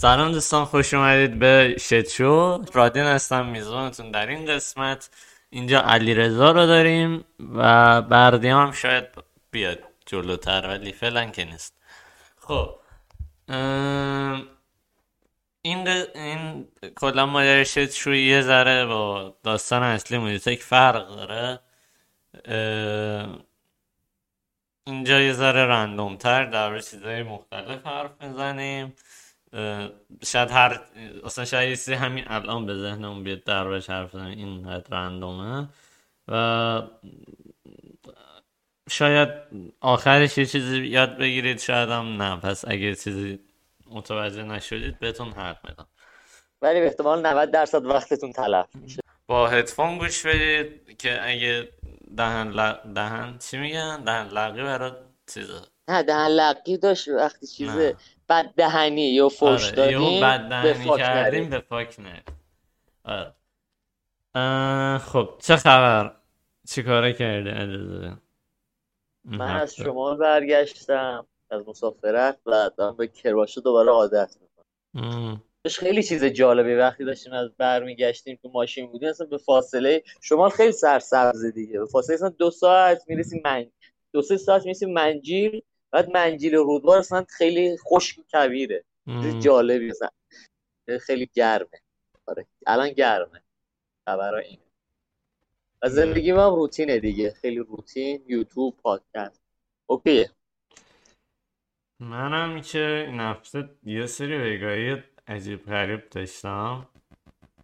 سلام دوستان خوش اومدید به شو. رادین هستم میزبانتون در این قسمت. اینجا علی رضا رو داریم و بردیام هم شاید بیاد جلوتر ولی فعلا که نیست. خب این این کلا مادر شو یه ذره با داستان اصلی موزیک فرق داره. اینجا یه ذره رندوم تر در چیزهای مختلف حرف می‌زنیم. شاید هر اصلا شاید همین الان به ذهنمون بیاد در روش حرف بزنیم. این رندومه. و شاید آخرش یه چیزی یاد بگیرید. شاید هم نه. پس اگه چیزی متوجه نشدید بهتون حق میدم. ولی به احتمال 90 درصد وقتتون تلف میشه. با هدفون گوش بدید که اگه دهن ل... دهن چی میگن؟ دهن لقی برای چیزه. نه دهن لقی داشت وقتی چیزه. بد دهنی یا فوش آره. دادیم بد دهنی کردیم به فاک نرید آره. خب چه خبر؟ چی کاره کرده من از شما برگشتم از مسافرت و دارم به کرواشه دوباره عادت می‌کنم. خیلی چیز جالبی وقتی داشتیم از برمیگشتیم تو ماشین بودیم اصلا به فاصله شمال خیلی سرسبز دیگه. به فاصله اصلا دو ساعت می‌رسیم من دو سه ساعت می‌رسیم منجیل بعد منجیل رودبار اصلا خیلی خشک و کبیره جالبی اصلا. خیلی گرمه. آره. الان گرمه. خبرها اینه. و زندگی من روتینه دیگه. خیلی روتین. یوتیوب پادکست. اوکیه. منم که این هفته یه سری وگایی عجیب غریب داشتم.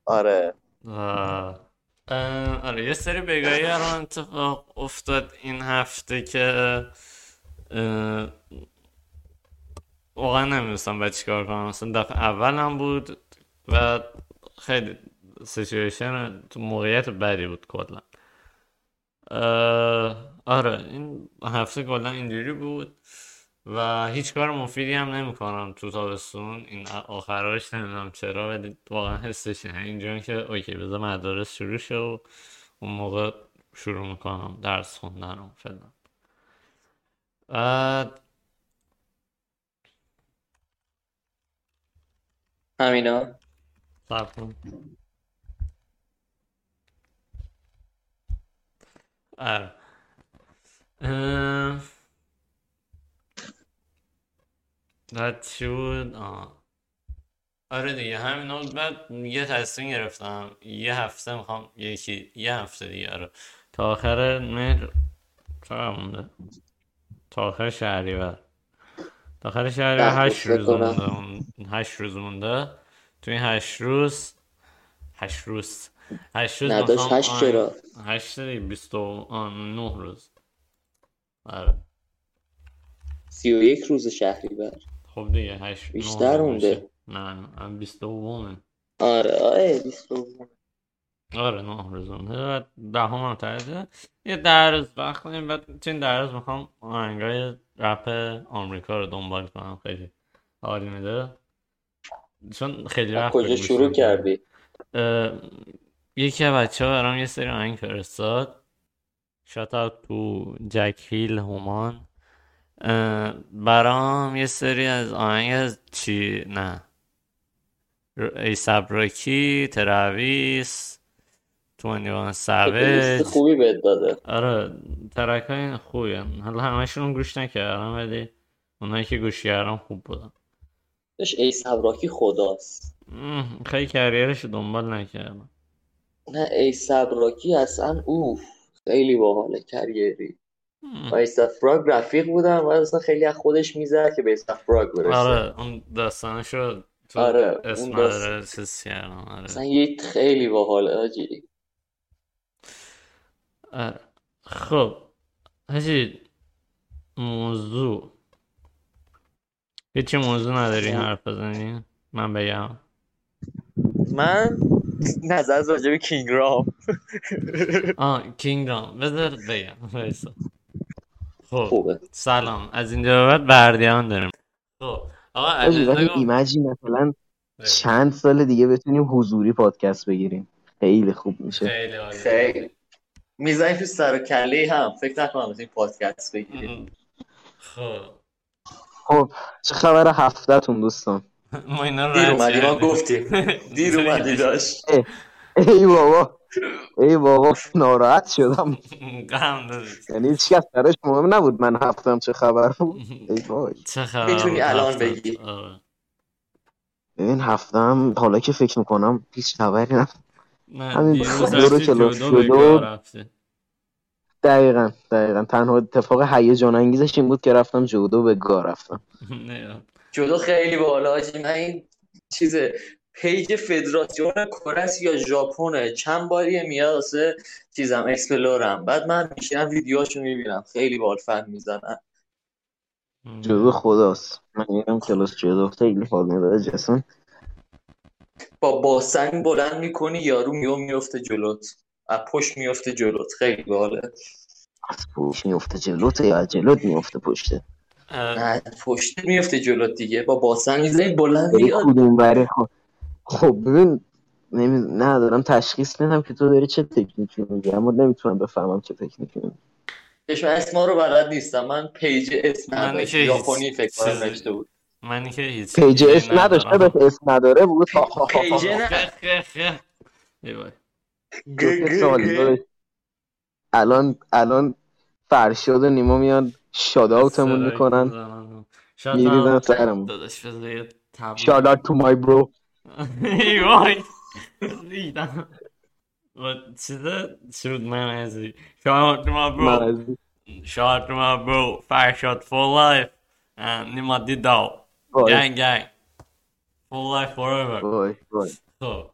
آره. آره یه سری بگاهی رو اتفاق افتاد این هفته که واقعا نمی‌دونستم باید چیکار کنم. مثلا دفعه اولم بود و خیلی سیچویشن موقعیت بدی بود کلا. آره این هفته کلا اینجوری بود و هیچ کار مفیدی هم نمی‌کنم تو تابستون. این آخراش نمی‌دونم چرا ولی واقعا حسش اینجا که اوکی بذار مدارس شروع شه و اون موقع شروع می‌کنم درس خوندن و فلان. بعد همینا. سب آره. شد آه. آره دیگه همین بعد یه تصمیم گرفتم یه هفته می‌خوام یکی یه هفته دیگه آره. تا آخر مهر چقدر مونده؟ تا آخر شهری بر تا آخر شهری هشت روز مونده. هشت روز مونده. تو این هشت روز هشت روز. هشت روز نداشت هشت چرا؟ هشت دیگه بیست و نه روز. آره. سی و یک روز شهری بر. خب دیگه هشت بیشتر مونده. نه نه بیست دومه. آره آره بیست دومه. آره نه روز مونده ده هم یه در روز وقت کنیم بعد چین در روز می‌خوام آهنگای رپ آمریکا رو دنبال کنم. خیلی حالی میده. چون خیلی وقت کجا شروع کردی؟ یکی از بچه ها برام یه سری آهنگ فرستاد. شات تو جک هیل هومان برام یه سری از آهنگ از چی؟ نه. ای سبراکی تراویس. تو سویج خوبی بهت داده. آره ترک های خوبی حالا همشون گوش نکردم ولی اونایی که گوش کردم خوب بودن. داشت ای سبراکی خداست. خیلی کریرش دنبال نکردم. نه ای سبراکی اصلا اوف خیلی باحاله کریری. با فراگ رفیق بودم و اصلا خیلی از خودش می‌زد که به فراگ برسه. آره اون داستانشو تو آره اسم چیز کردم آره. اصلا یه خیلی باحاله آجی. آره خب هجی موضوع. هیچی موضوع نداری حرف بزنی؟ من بگم. من؟ نظر راجع به کینگرام آه کینگرام بذار بگم خب خوبه. سلام. از اینجا بعد بردیان داریم. خب آقا علیرضا ایمجی مثلا چند سال دیگه بتونیم حضوری پادکست بگیریم. خیلی خوب میشه. خیلی عالی. خیلی. می‌زنیم تو سر و کله هم. فکر نکنم بتونیم پادکست بگیریم. خب. خب چه خبر هفتهتون دوستان؟ دیر اومدی ما گفتیم. دیر اومدی داشت. ای بابا. ای بابا ناراحت شدم. یعنی هیچ کس درش مهم نبود من هفتم چه خبر بود. ای وای. چه خبر می‌تونی الان بگی. ببین هفتم حالا که فکر می‌کنم هیچ خبری نه همین رو که شد دقیقا دقیقا. تنها اتفاق هیجان انگیزش این بود که رفتم جودو به گا رفتم. جودو خیلی بالا. من این چیز پیج فدراسیون کره یا ژاپنه چند باریه میاد واسه چیزم explore م. بعد من میشینم ویدیوهاشو می‌بینم. خیلی باحال فن می‌زنن. جودو خداست. من میرم کلاس جودو. خیلی حال میداره جسم. با باسن بلند می‌کنی یارو میو میفته جلوت. از پشت میفته جلوت. خیلی باحاله از پشت میفته جلوت یا از جلوت میفته پشته نه پشت میفته جلوت دیگه. با باسن می‌زنی بلند میاد. کدوم بره خب خب ببین نمی... نه دارم تشخیص میدم که تو داری چه تکنیکی میگی اما نمی‌تونم بفهمم چه تکنیکی میگی. من اسما رو بلد نیستم. من پیج اسم ژاپنی فکر کنم نوشته بود. من که هیچ پیج اسم نداشته به اسم نداره بود. پیج نه. الان الان فرشاد و نیما میان شاداوتمون می‌کنن. میریزن سرمون. شاداوت تو مای برو ای وای. ریدم. و چیزه؟ شد من ازی شاد ما برو شاد ما برو فرشاد فول لایف نیما دیداو گنگ گنگ. فول لایف فوراور خب.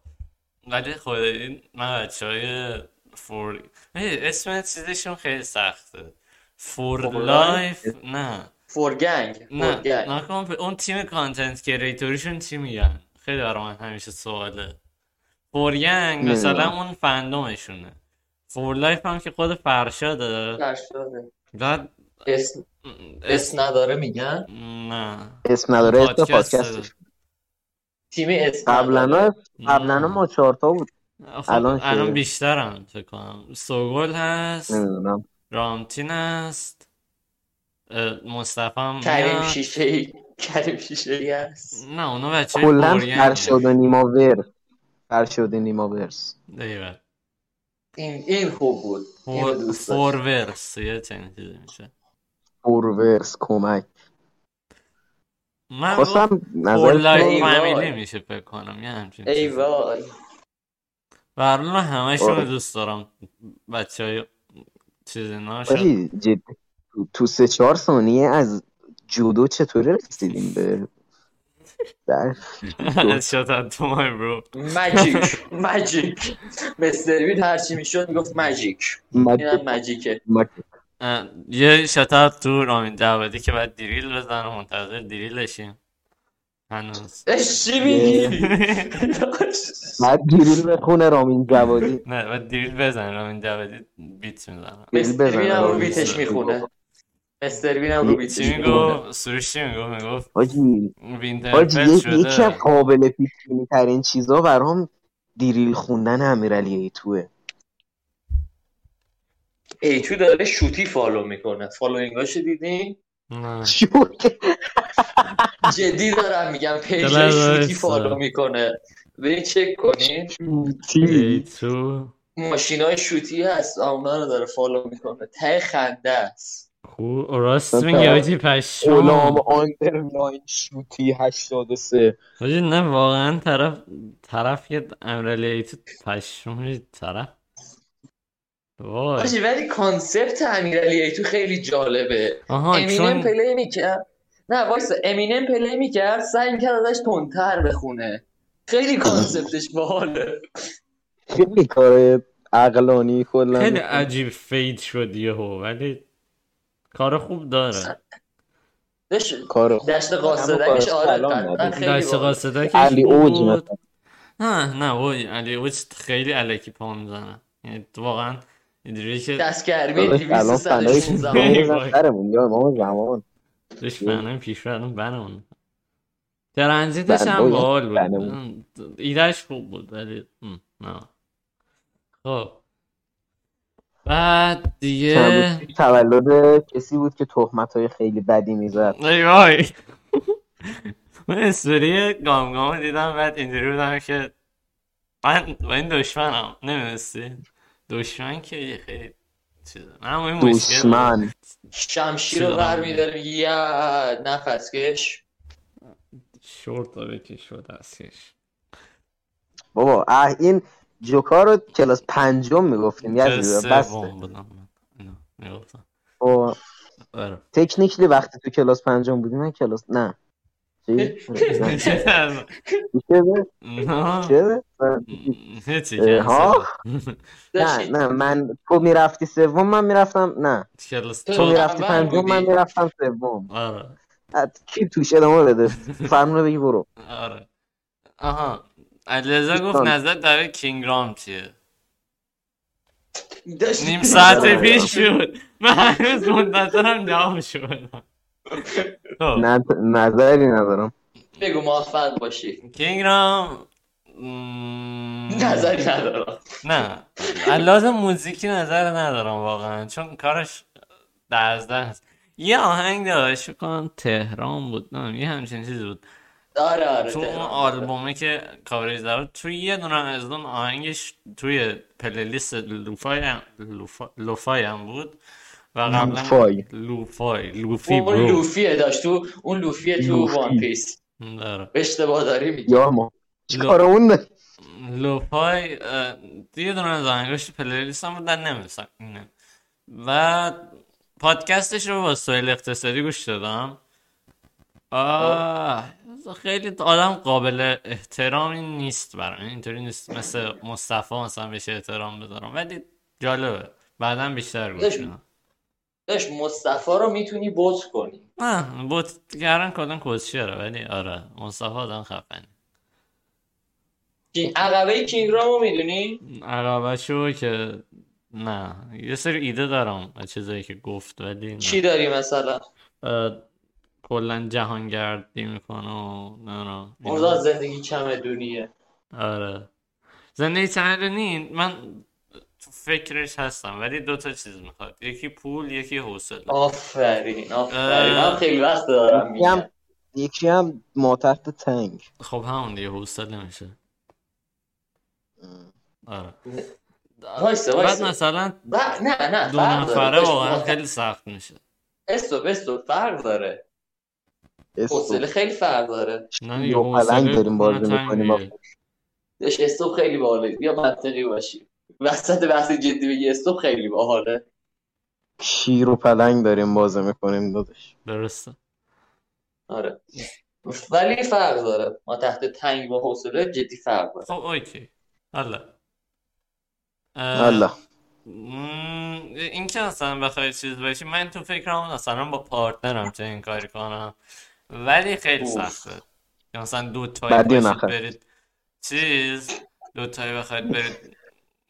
ولی خود این من بچه های for اسم چیزشون خیلی سخته. for life نه. for gang نه نه اون تیم content creator یشون چی میگن؟ خیلی برای من همیشه سواله. for gang مثلا اون fandom شونه for life هم که خود فرشاده. فرشاده. بعد اسم اسم نداره میگن؟ نه. اسم نداره اسم پادکستش. تیم اسم قبلا قبلا ما چهارتا بود. الان الان بیشترم فکر کنم. سوگل هست. نمی‌دونم. رامتین هست. مصطفی هم کریم شیشه ای کریم شیشه ای هست. نه اونا بچه کلا فرشاد نیما ورس. فرشاد نیما ورس. این این خوب بود. فور, فور ورس. یه چنین چیزی میشه. فور ورس کمک. من خواستم لایف فامیلی میشه فکر کنم یه همچین ای وای. برای من همشون دوست دارم. بچه های چیزی ناشد تو سه چهار ثانیه از جودو چطوری رسیدیم به در شات تو مای برو ماجیک ماجیک مستر هرچی می‌شد می‌گفت ماجیک اینم ماجیکه یه شات تو رامین دعوتی که باید دیریل بزنم منتظر دیریلشیم هنوز. چی میگی؟ بعد دیریل بخونه رامین جوادی. نه بعد دیریل بزن رامین جوادی بیت می‌زنم مستر هم رو بیتش می‌خونه. مستر هم رو بیتش میگو سروش چی میگو می‌گفت حاجی یکی از قابل پیش ترین چیزا برام دیریل خوندن امیرعلی ایتوه ایتو داره شوتی follow می‌کنه. following اشو دیدین جدی دارم میگم page شوتی follow می‌کنه. برید چک کنین ایتو ماشین های شوتی هست. اونا رو داره follow می‌کنه. ته خنده است. خوب راست میگه آجی پشم غلام underline شوتی 83 آجی نه واقعا طرف طرف یه امرالی ایتو پشم طرف وای. ولی concept امیرعلی ایتو خیلی جالبه. امینم چون... play می‌کرد. نه وایسا. امینم play می‌کرد سعی می‌کرد ازش تندتر بخونه. خیلی concept ش باحاله. خیلی کار عقلانی کلا. خیلی عجیب fade شد یهو ولی کار خوب داره. دش... کار دشت قاصدکش آره دشت قاصدکش علی اوج نه نه وای علی اوج خیلی علکی پا می‌زنه یعنی واقعا اینجوری که دست گرمی 216 سرمون. یا ما زمان. دشمنان پیش بردم بنمون. ترنزیتش هم باحال بود. ایدهش خوب بود ولی نه. خب. بعد دیگه تولد کسی بود که تهمت های خیلی بدی می‌زد. ای وای. من استوری گام گام دیدم بعد اینجوری بودم که من با این دشمنم. نمی‌دونستی؟ دشمن که خیلی دشمن. شمشیر رو بر میداره. یا نفس کش. شورت رو بکش و دستکش بابا این جوکا رو کلاس پنجم می‌گفتیم یه بس. آره. تکنیکلی وقتی تو کلاس پنجم بودیم من کلاس نه. چی؟ نه نه من تو می‌رفتی سوم من می‌رفتم نه تو می‌رفتی پنجم من می‌رفتم سوم آره کی توش ادامه بده فرمونه بگی برو آره آها علیرضا گفت نظر در کینگرام چیه نیم ساعت پیش شد من هنوز منتظرم جواب شد نظری ندارم بگو موفق باشی. کینگرام. نظری ندارم. نه. لازم موزیکی نظر ندارم واقعا چون کارش درزده هست یه آهنگ داشت کنم تهران بود نه یه همچین چیزی بود. آره آره تو اون آلبومه که کاوریز داره توی یه دونه از اون آهنگش توی پلیلیست لوفای هم لوفای هم بود. و قبلا لوفای. لوفای. لوفی اون لوفیه داشت. تو اون لوفیه تو وان پیس داره اشتباه داری میگی. یا ما. چیکار اون لوفای یه دونه تو پلیلیست هم بود در نمی‌دونستم. و پادکستش رو با سویل اقتصادی گوش دادم. آه خیلی آدم قابل احترامی نیست برام. اینطوری نیست مثل مصطفی مثلا بهش احترام بذارم. ولی جالبه. بعدا بیشتر گوش داشت مصطفی رو می‌تونی بوت کنی. نه بوت کردن کدن کوچیره ولی آره مصطفی آدم خفنی عقبه کینگرامو می‌دونی؟ عقبه شو که نه یه سری ایده دارم چیزایی که گفت ولی چی داری مثلا؟ کلا جهانگردی می‌کنه و نه نه زندگی چمدونیه آره. زندگی چمدونی من فکرش هستم ولی دو تا چیز می‌خواد. یکی پول یکی حوصله. آفرین آفرین. من خیلی وقت دارم میگم. یکی هم ماتحت تنگ. خب همون دیگه حوصله میشه. آره. وایسه وایسه بعد مثلا نه نه دو نفره واقعا خیلی سخت میشه. استو استو فرق داره. حوصله خیلی فرق داره. نه یه پلنگ داریم بازی می‌کنیم. داشت استوب خیلی باحاله بیا منطقی باشی وسط بحث جدی بگی استوب خیلی باحاله. شیر و پلنگ داریم بازی می‌کنیم دادش درسته. آره. ولی فرق داره. ما تحت تنگ با حوصله جدی فرق داره خب okay. حالا حالا این که اصلا بخوای چیز باشی من تو فکرم اصلا با partner م چه این کاری کنم. ولی خیلی سخته. مثلا دو تایی برید چیز دو تایی بخواید برید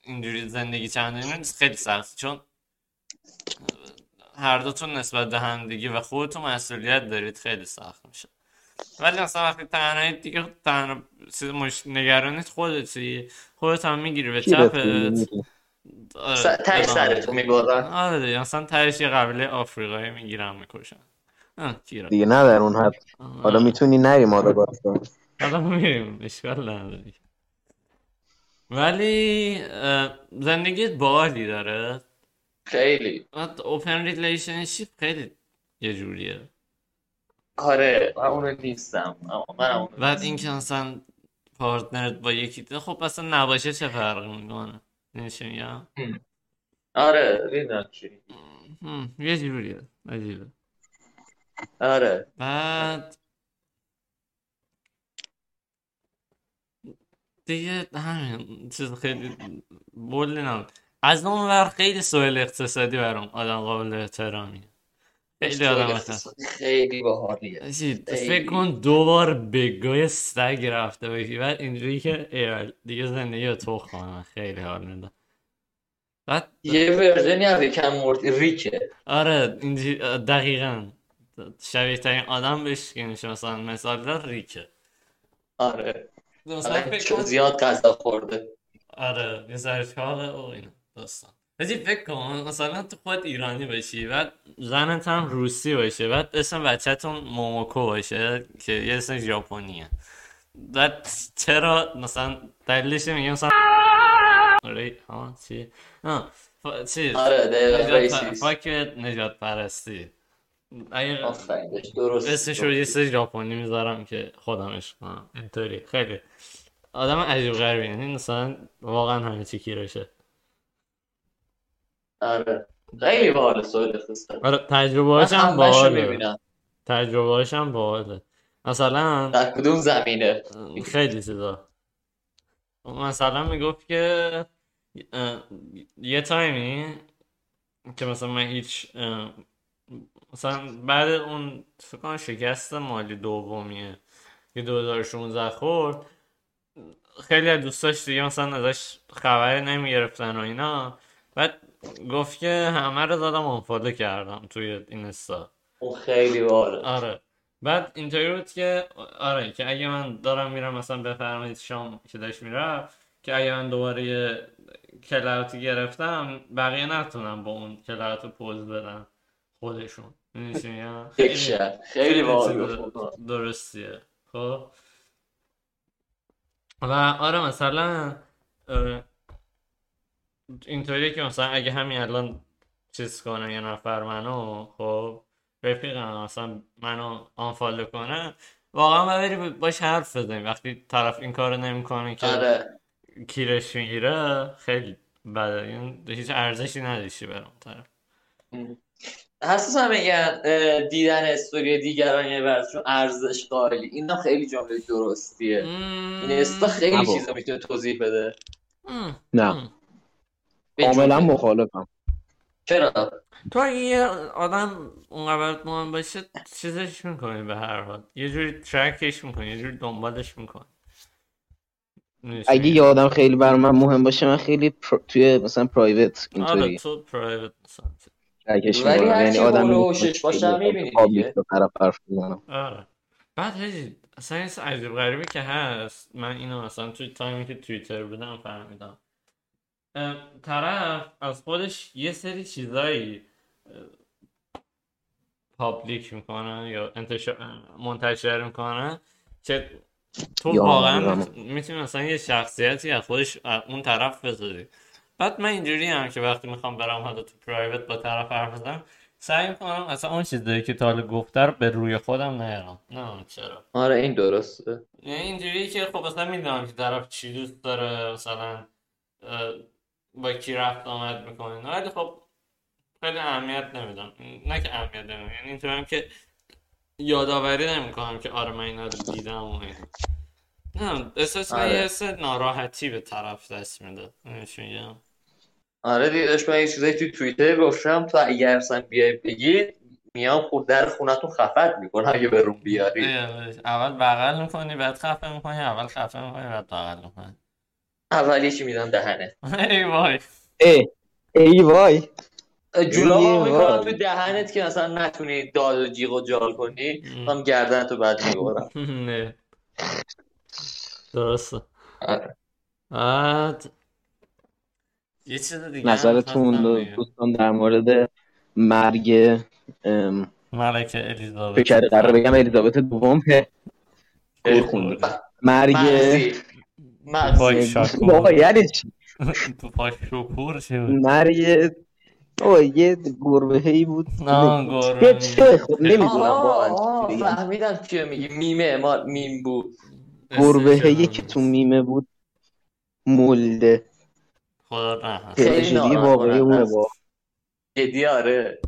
اینجوری زندگی چند خیلی سخت چون هر دوتون نسبت به همدیگه و خودتون مسئولیت دارید خیلی سخت میشه. ولی مثلا وقتی تنهایی دیگه تنها مش... نگرانیت خودتی خودت هم می‌گیری به چپت. آره تای سرتو می‌برن آره دیگه مثلا تایش یه قبله آفریقایی می‌گیرن می‌کشن. دیگه نه در اون حد. حالا می‌تونی نری ماداگاسکار حالا میریم اشکال نداری ولی زندگیت باحالی داره؟ خیلی. open relationship خیلی یه جوریه. آره من اونو نیستم. من بعد اینکه مثلا partner ت با یکی خب اصلا نباشه چه فرق می‌کنه؟ نمیشه میگم؟ آره می‌دونم چی یه جوریه عجیبه. آره. بعد دیگه همین چیز خیلی بولی نبود. از اون ور خیلی سوال اقتصادی برام آدم قابل احترامی خیلی آدم خیلی باحالیه. فکر کن دو بار بگای سگ رفته باشی. بعد اینجوری که دیگه زندگی تو خواهم خیلی حال میده بعد یه ورژنی از یکم مورد ریکه. آره اینجوری دقیقا. شبیه ترین آدم بهش که میشه مثلا. مثال ریکه. آره. چون زیاد غذا خورده. آره یه سرچاله و اینا. داستان. حاجی فکر کن مثلا تو خود ایرانی باشی بعد زنت هم روسی باشه بعد اسم بچهتون موموکو باشه که یه اسم ژاپنیه. بعد چرا مثلا دلیلش میگم مثلا آره ها چی؟ چی؟ آره فاک نجات پرستی. اگر اسمش رو یه سری ژاپنی می‌ذارم که خودمش کنم. اینطوری. خیلی. آدم عجیب غریبی یعنی مثلا واقعا همه چی کیرشه آره. خیلی باحال سوال آره تجربه هاشم باحاله. تجربه هاشم باحاله. مثلا در کدوم زمینه؟ خیلی چیزا. مثلا می‌گفت که یه تایمی که مثلا من هیچ مثلا بعد اون فکر شکست مالی دومیه که 2016 خورد خیلی از دوستاش دیگه مثلا ازش خبری نمی‌گرفتن و اینا. بعد گفت که همه رو دادم آنفالو کردم توی این استا اون خیلی باره آره. بعد اینطوری بود که آره که اگه من دارم میرم مثلا بفرمایید شام که داشت می‌رفت که اگه من دوباره یه کلاوتی گرفتم بقیه نتونم با اون کلاوت پوز بدن خودشون. خیلی خیلی درستیه. خب. و آره مثلا اینطوریه که مثلا اگه همین الان چیز کنه یه نفر منو خب رفیقم مثلا منو آنفالو کنه واقعا ببری باش حرف بزنیم وقتی طرف این کارو نمی‌کنه که آره. کیرش می‌گیره خیلی بده. این هیچ ارزشی نداشتی برام طرف. حساس میگن دیدن استوری دیگران یه برشون ارزش قائلی. اینا خیلی جمله درستیه. این استا خیلی چیزا می‌تونه توضیح بده. نه. کاملا مخالفم. چرا؟ تو یه آدم اونقدر مهم باشه چیزش می‌کنی به هر حال. یه جوری ترکش می‌کنی یه جوری دنبالش می‌کنی. اگه یه آدم خیلی بر من مهم باشه من خیلی پر... توی مثلا پرایوت اینطوری. آره تو پرایوت مثلا. ولی یعنی آدم روشش باشه می‌بینی دیگه. طرف حرف آره. بعد اصلا این عجیب غریبی که هست. من اینو مثلا توی تایمی که توییتر بودم فهمیدم. طرف از خودش یه سری چیزایی پابلیک می‌کنه یا انتشار منتشر می‌کنه که تو واقعا می‌تونی مثلا یه شخصیتی از خودش اون طرف بذاری. بعد من اینجوری هم که وقتی می‌خوام برم حالا تو پرایوت با طرف حرف بزنم سعی می‌کنم اصلا اون چیزایی که تا حالا گفته به روی خودم نیارم. نه چرا؟ آره این درسته. یعنی اینجوری که خب اصلا می‌دونم که طرف چی دوست داره مثلا با کی رفت آمد می‌کنه. ولی خب خیلی اهمیت نمیدم. نه که اهمیت نمیدم یعنی اینطورم که یادآوری نمی‌کنم که آره من اینا رو دیدم و این نه احساس آره. یه حس ناراحتی به طرف دست میده. میگم. آره دیگه داشت من یه چیزایی توی توییتر گفتم تو اگر اصلا بیای بگید میام خود در خونتون خفت می‌کنه اگه برون بیاری. اول بغل می‌کنی بعد خفه می‌کنی اول خفه می‌کنی بعد بغل می‌کنی. اول یکی میدم دهنه. ای وای. ای ای وای. جولا می‌کنم تو دهنت که مثلا نتونی داد و جیغ و جال کنی هم گردن تو بعد میبارم نه. درسته. آره. بعد یه چیز دیگه نظرتون دوستان در مورد مرگ ملکه الیزابت. فکر قرار بگم الیزابت دوم. مرگ بابا یعنی چی؟ تو پاش شکور چی مرگ او یه گربه هی بود نه گربه خب نمی‌دونم. فهمیدم چیه میگی. میمه ما میم بود. گربه هی که تو میمه بود مولده خدا نه خیلی واقعی اونه با جدی آره.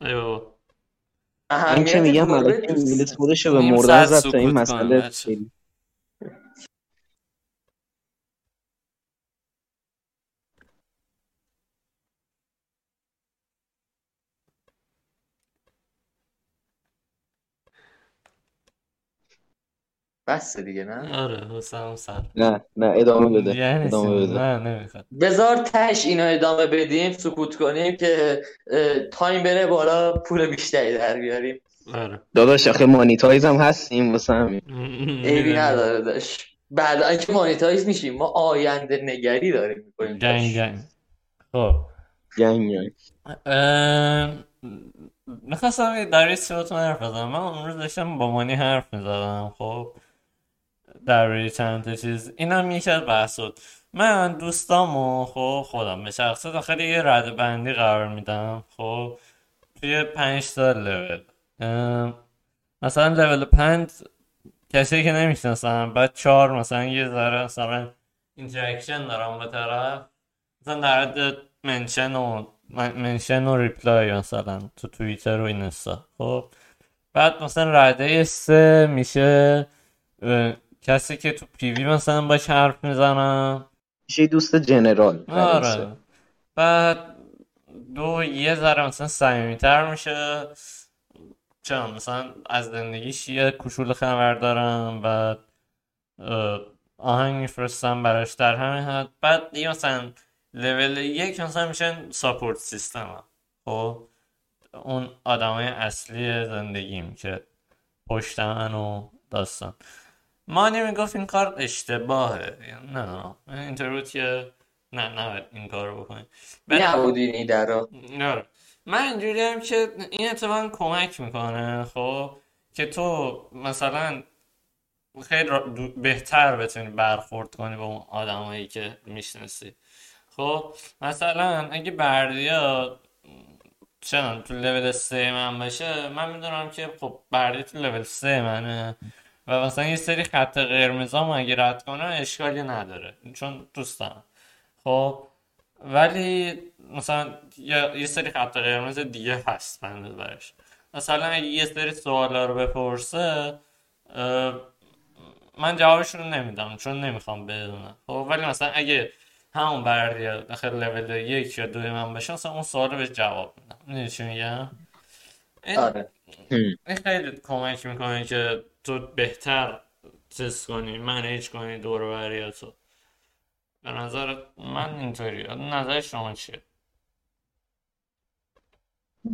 ایو این که میگم ملکه انگلیس خودشو به مردن زد تا این مسئله خیلی بس دیگه نه؟ آره حسام سر. نه نه ادامه بده یعنی ادامه بده. نه نمی‌خواد. بذار تش اینا ادامه بدیم سکوت کنیم که time بره بالا پول بیشتری در بیاریم. آره. داداش آخه monetize هم هستیم واسه همین. عیبی نداره داداش بعد اینکه monetize میشیم ما آینده نگری داریم می‌کنیم. gang gang. خب. gang gang می‌خواستم در این سیاتون حرف بزنم. من اون روز داشتم با مانی حرف می‌زدم خب. در روی چند چیز. این هم یکی از بحثات من دوستامو خب خودم به شخصه داخل یه رده بندی قرار میدم. خب توی پنج تا لول مثلا لول پنج کسی که نمی‌شناسم. بعد چهار مثلا یه ذره مثلا interaction دارم به طرف. مثلا در mention و mention و reply مثلا تو توییتر و اینستا. خب بعد مثلا رده سه میشه کسی که تو PV مثلا باش حرف می‌زنم. میشه دوست general آره. بعد دو یه ذره مثلا صمیمیتر میشه. چون مثلا از زندگیش یه کشول خبر دارم و آهنگ میفرستم براش در همین حد. بعد دیگه مثلا لول یک مثلا میشن ساپورت سیستم. خب اون آدمای اصلی زندگیم که پشت من و داستان. مانی می‌گفت این کار اشتباهه. نه اینطور بود که نه نه این کار رو بکنی نبودین این درا آره. من اینجوری هم که این اتفاقا کمک می‌کنه خب که تو مثلا خیلی بهتر بتونی برخورد کنی با اون آدمایی که می‌شناسی. خب مثلا اگه بردیا چون تو لول سه من باشه من می‌دونم که خب بردی تو لول سه منه. و مثلا یه سری خط قرمز هم اگه رد کنه اشکالی نداره. چون دوستم خب ولی مثلا یه سری خط قرمز دیگه هست من برش مثلا اگه یه سری سوالا رو بپرسه من جوابشون رو نمیدم چون نمی‌خوام بدونم. خب ولی مثلا اگه همون بردی داخل لول یک یا دو من باشه مثلا اون سوال رو به جواب میدم. می‌دونی چی میگم؟ آره. این خیلی کمک می‌کنه که تو بهتر تست کنی منیج کنی دور تو. به نظر من اینطوری نظر شما چیه؟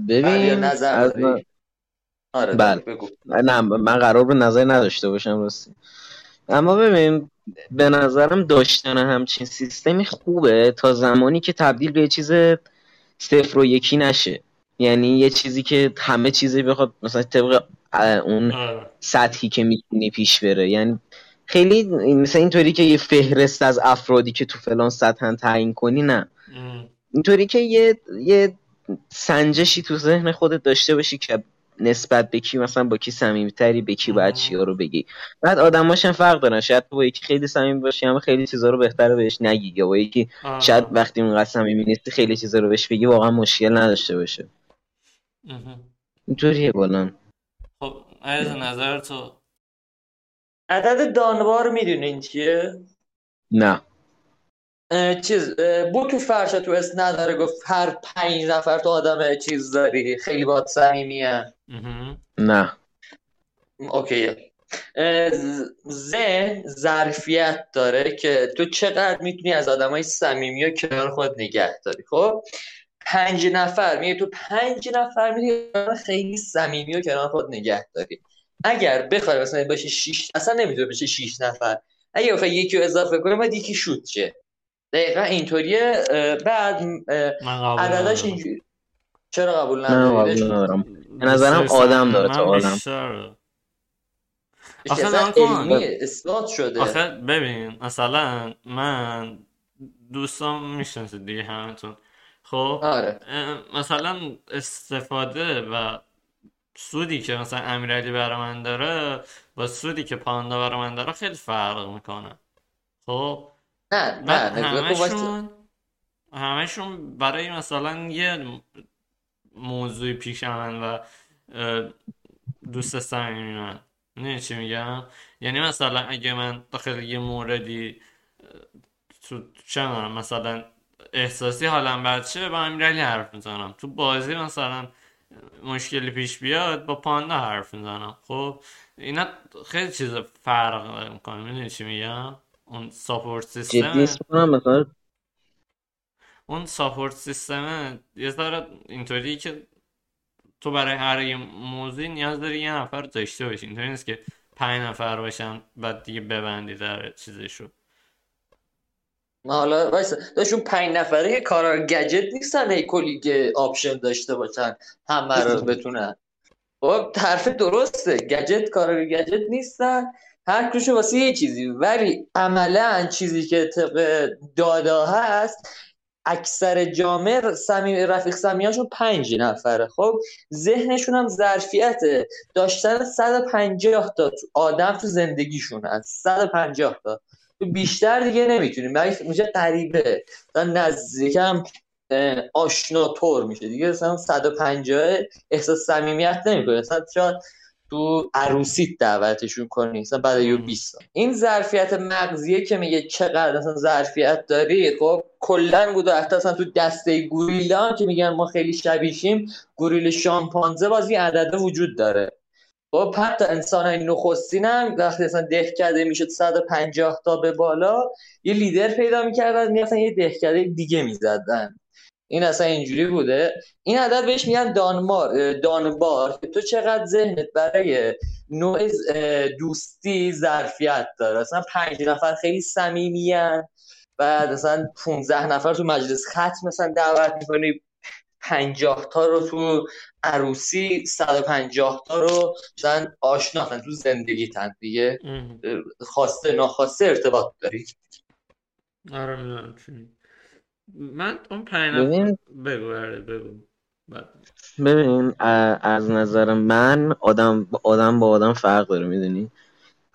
ببین نظر من... آره بله. بگو. نه من قرار به نظر نداشته باشم راستی. اما ببین به نظرم داشتن همچین سیستمی خوبه تا زمانی که تبدیل به چیز صفر و یکی نشه. یعنی یه چیزی که همه چیزی بخواد مثلا طبق اون آره. سطحی که می‌تونی پیش بره. یعنی خیلی مثلا اینطوری که یه فهرست از افرادی که تو فلان سطح تعیین کنی نه. اینطوری که یه یه سنجشی تو ذهن خودت داشته باشی که نسبت به کی مثلا با کی صمیمیتری به کی باید چیا رو بگی. بعد آدماش هم فرق دارن. شاید تو با یکی خیلی صمیمی باشی اما خیلی چیزا رو بهتره بهش نگی. یا با یکی شاید وقتی اونقدر صمیمی نیستی خیلی چیزا رو بهش بگی واقعا مشکل نداشته باشه. اینطوریه بالا. خب از نظر تو؟ عدد دانوار می‌دونین چیه؟ نه. چیز بو تو فرش تو اس نداره گفت هر پنج نفر تو آدم چیز داری خیلی باد سمیمیه نه. اوکی. ذهن ظرفیت داره که تو چقدر می‌تونی از آدمای صمیمی و کنار خود نگه داری خب؟ پنج نفر. میگه تو پنج نفر می‌تونی خیلی صمیمی و کنار خود نگه داری. اگر بخوای مثلا باشه 6 اصلا نمی‌تونه بشه 6 نفر. اگه بخوای یکی رو اضافه کنی باید یکی شوت شه. دقیقا اینطوریه. بعد عددش اینجوری چرا قبول نداری؟ به نظرم آدم داره تو آدم. آخه اثبات شده. آخه ببین مثلا من دوستان می‌شناسید دیگه همتون. خب آره. مثلا استفاده و سودی که مثلا امیرعلی برای من داره با سودی که پاندا برای من داره خیلی فرق می‌کنه. خب نه نه همشون همشون برای مثلا یه موضوعی پیش من و دوست صمیمی من. نه چی میگم؟ یعنی مثلا اگه من داخل یه موردی تو چه مثلا احساسی حالم بد شه با امیرعلی حرف می‌زنم. تو بازی مثلا مشکلی پیش بیاد با پاندا حرف می‌زنم. خب اینا خیلی چیز فرق می‌کنه. می‌دونی چی میگم؟ اون support system مثلا اون support system یه ذره اینطوری که تو برای هر یه موضوعی نیاز داری یه نفر داشته باشی. اینطوری نیست که پنج نفر باشن بعد دیگه ببندی در چیزشو حالا وایسا داشون پنج نفره کاراگاه گجت نیستن هی کلی option داشته باشن همه رو بتونن. خب طرف درسته. گجت کاراگاه گجت نیستن. هر کشو واسه یه چیزی. ولی عملا چیزی که طبق دادا هست اکثر جامعه سمیم رفیق سمیاشون پنج نفره. خب ذهنشون هم ظرفیته. داشتن 150 تا آدم تو زندگیشون هست. 150 تا. بیشتر دیگه نمی‌تونیم میشه قریبه نزدیکم آشنا طور میشه دیگه. مثلا 150 احساس صمیمیت نمی‌کنه مثلا شاید تو عروسیت دعوتشون کنی؟ مثلا بعد یه 20 این ظرفیت مغزیه که میگه چقدر مثلا ظرفیت داری خب کلا بوده حتی اصلا تو دسته گوریلا که میگن ما خیلی شبیشیم گوریل شامپانزه بازی عدده وجود داره. خب حتی انسان های نخستین هم وقتی اصلا دهکده می‌شد 150 تا به بالا یه لیدر پیدا می‌کردن می‌رفتن یه دهکده دیگه می‌زدن. این اصلا اینجوری بوده. این عدد بهش میگن دانمار دانبار. که تو چقدر ذهنت برای نوع دوستی ظرفیت داره؟ اصلا پنج نفر خیلی صمیمیان بعد مثلا 15 نفر تو مجلس ختم مثلا دعوت می‌کنی. 50 تا رو تو عروسی 150 تا رو مثلا آشنا تو زندگی تن دیگه خواسته ناخواسته ارتباط داری. آره من اون ببین بگو آره، بگو. ببین از نظر من آدم آدم با آدم فرق داره می‌دونی؟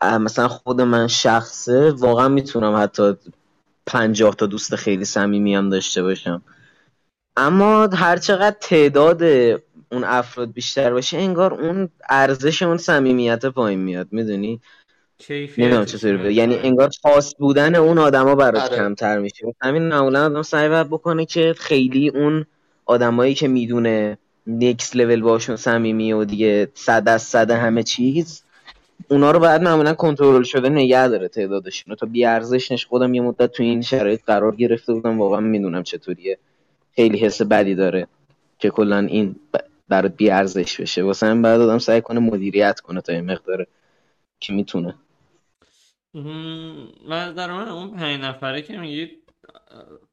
مثلا خود من شخصه واقعا می‌تونم حتی پنجاه تا دوست خیلی صمیمی هم داشته باشم. اما هر چقدر تعداد اون افراد بیشتر باشه انگار اون ارزش اون صمیمیت پایین میاد می‌دونی؟ نمی‌دونم چطوری یعنی انگار خاص بودن اون آدما برات آره. کمتر میشه. همین معمولا آدم سعی بکنه که خیلی اون آدمایی که می‌دونه نیکس لول باشون صمیمی و دیگه صد از صد همه چیز اونا رو بعد معمولا کنترل شده نگه داره تعدادشون تا بی ارزش خودم یه مدت تو این شرایط قرار گرفته بودم واقعا می‌دونم چطوریه. خیلی حس بدی داره که کلا این برات بی ارزش بشه. واسه همین بعد آدم سعی کنه مدیریت کنه تا این مقداره که می‌تونه. و در من اون پنج نفره که میگید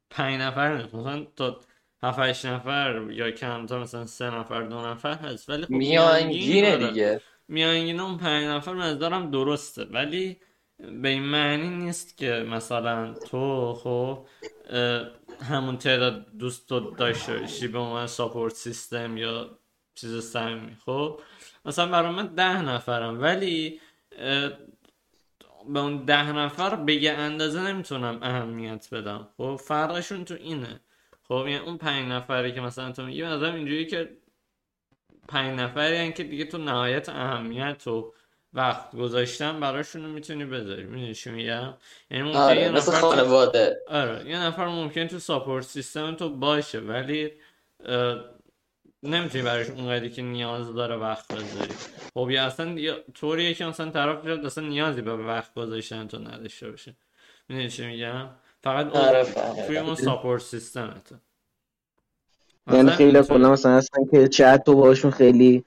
پنج نفر نیست. مثلا تا هفت نفر یا کمتر مثلا سه نفر دو نفر هست. ولی خب میانگینه دیگه. میانگینه اون پنج نفر من دارم درسته. ولی به این معنی نیست که مثلا تو خب همون تعداد دوست داشته باشی به عنوان ساپورت سیستم یا چیز سمی خب مثلا برای من ده نفرم ولی به اون ده نفر به یه اندازه نمی‌تونم اهمیت بدم. خب فرقشون تو اینه. خب یعنی اون پنج نفری که مثلا تو میگی مثلا اینجوری که پنج نفری که دیگه تو نهایت اهمیت و وقت گذاشتن براشون می‌تونی بذاری می‌دونی چی میگم؟ یعنی آره یه مثل خانواده. آره یه نفر ممکن تو ساپورت سیستم تو باشه ولی نمی‌تونی براش اونقدری که نیاز داره وقت بذاری. خب یا اصلا طوریه که مثلا طرف اصلا نیازی به وقت گذاشتن تو نداشته باشه. می‌دونی چی میگم؟ فقط آره توی اون ساپورت سیستمته یعنی خیلی کلا مثلا هستن که چت تو باشون خیلی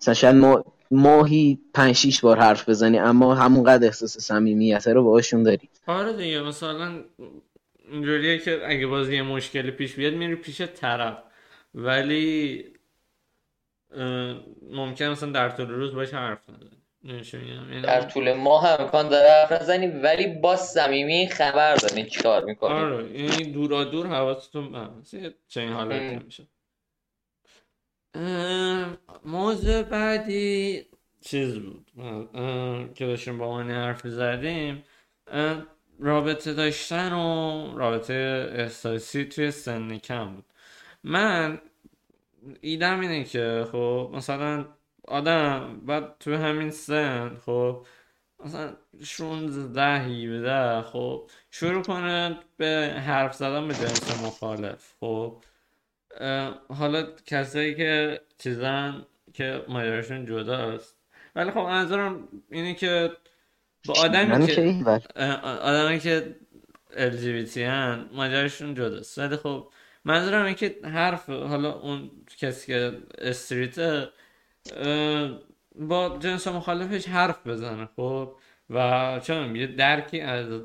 مثلا شاید ما ماهی پنج شیش بار حرف بزنی اما همونقدر احساس صمیمیت رو باهاشون داری. آره دیگه مثلا اینجوریه که اگه بازی یه مشکلی پیش بیاد میری پیش طرف. ولی ممکن مثلا در طول روز باشه حرف نزنی. یعنی در طول ماه هم امکان داره حرف نزنی ولی با صمیمی خبر داری چیکار می‌کنی. آره این دورا دور حواستون به چه این حالتی میشه. موضوع بعدی چیز بود. که داشتیم با من حرف زدیم رابطه داشتن و رابطه احساسی توی سن کم بود. من ایدم اینه که خب مثلا آدم بعد توی همین سن خب مثلا 16 17 خب شروع کنه به حرف زدن به جنس مخالف خب. حالا کسایی که چیزن که مادرشون جداست. ولی خب منظورم اینه که با آدمی که آدمی که LGBT هن مادرشون جداست. ولی خب منظورم اینه که حرف حالا اون کسی که استریت با جنس مخالفش حرف بزنه خب؟ و چون یه درکی از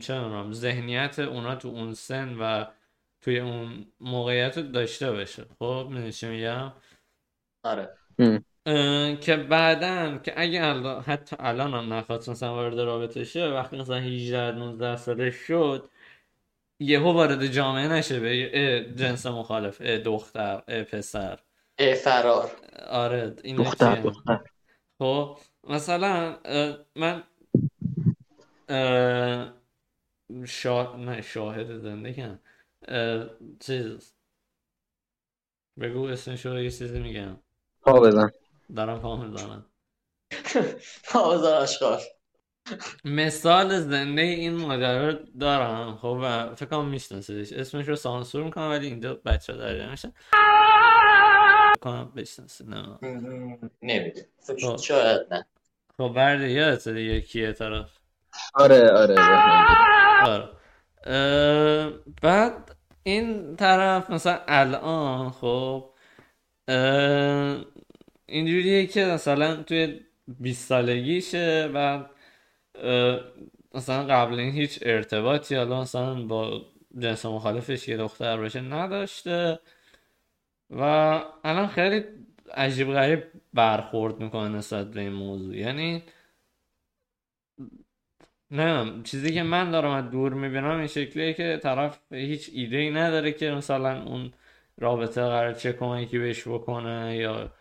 چه ذهنیت اونا تو اون سن و توی اون موقعیت داشته باشه. خب می‌دونی میگم؟ آره. که بعدا که اگه حتی الان هم نخواست مثلا وارد رابطه شه وقتی مثلا 18 19 ساله شد یهو وارد جامعه نشه به جنس مخالف اه دختر اه پسر. اه فرار. آره این دختر دختر. خب مثلا من شاه... نه شاهد زندگیم چیز بگو اسمشو یه چیزی میگم. پا بزن دارم پا می‌زنم. پا بزن اشکال مثال زنده این ماجرا دارم خب و فکر کنم میشناسیدش. اسمش رو سانسور می‌کنم ولی اینجا بچه ها داره میشن. کنم بشناسی نه. نمی‌دونم. شاید نه. خب برده یادت دیگه کیه طرف. آره آره آره. بعد این طرف مثلا الان خب اینجوریه که مثلا توی 20 سالگیشه و مثلا قبل این هیچ ارتباطی حالا مثلا با جنس مخالفش یه دختر باشه نداشته و الان خیلی عجیب غریب برخورد می‌کنه نسبت به این موضوع. یعنی نه چیزی که من دارم از دور می‌بینم این شکلیه که طرف هیچ ایده ای نداره که مثلا اون رابطه قرار چه کمکی بهش بکنه یا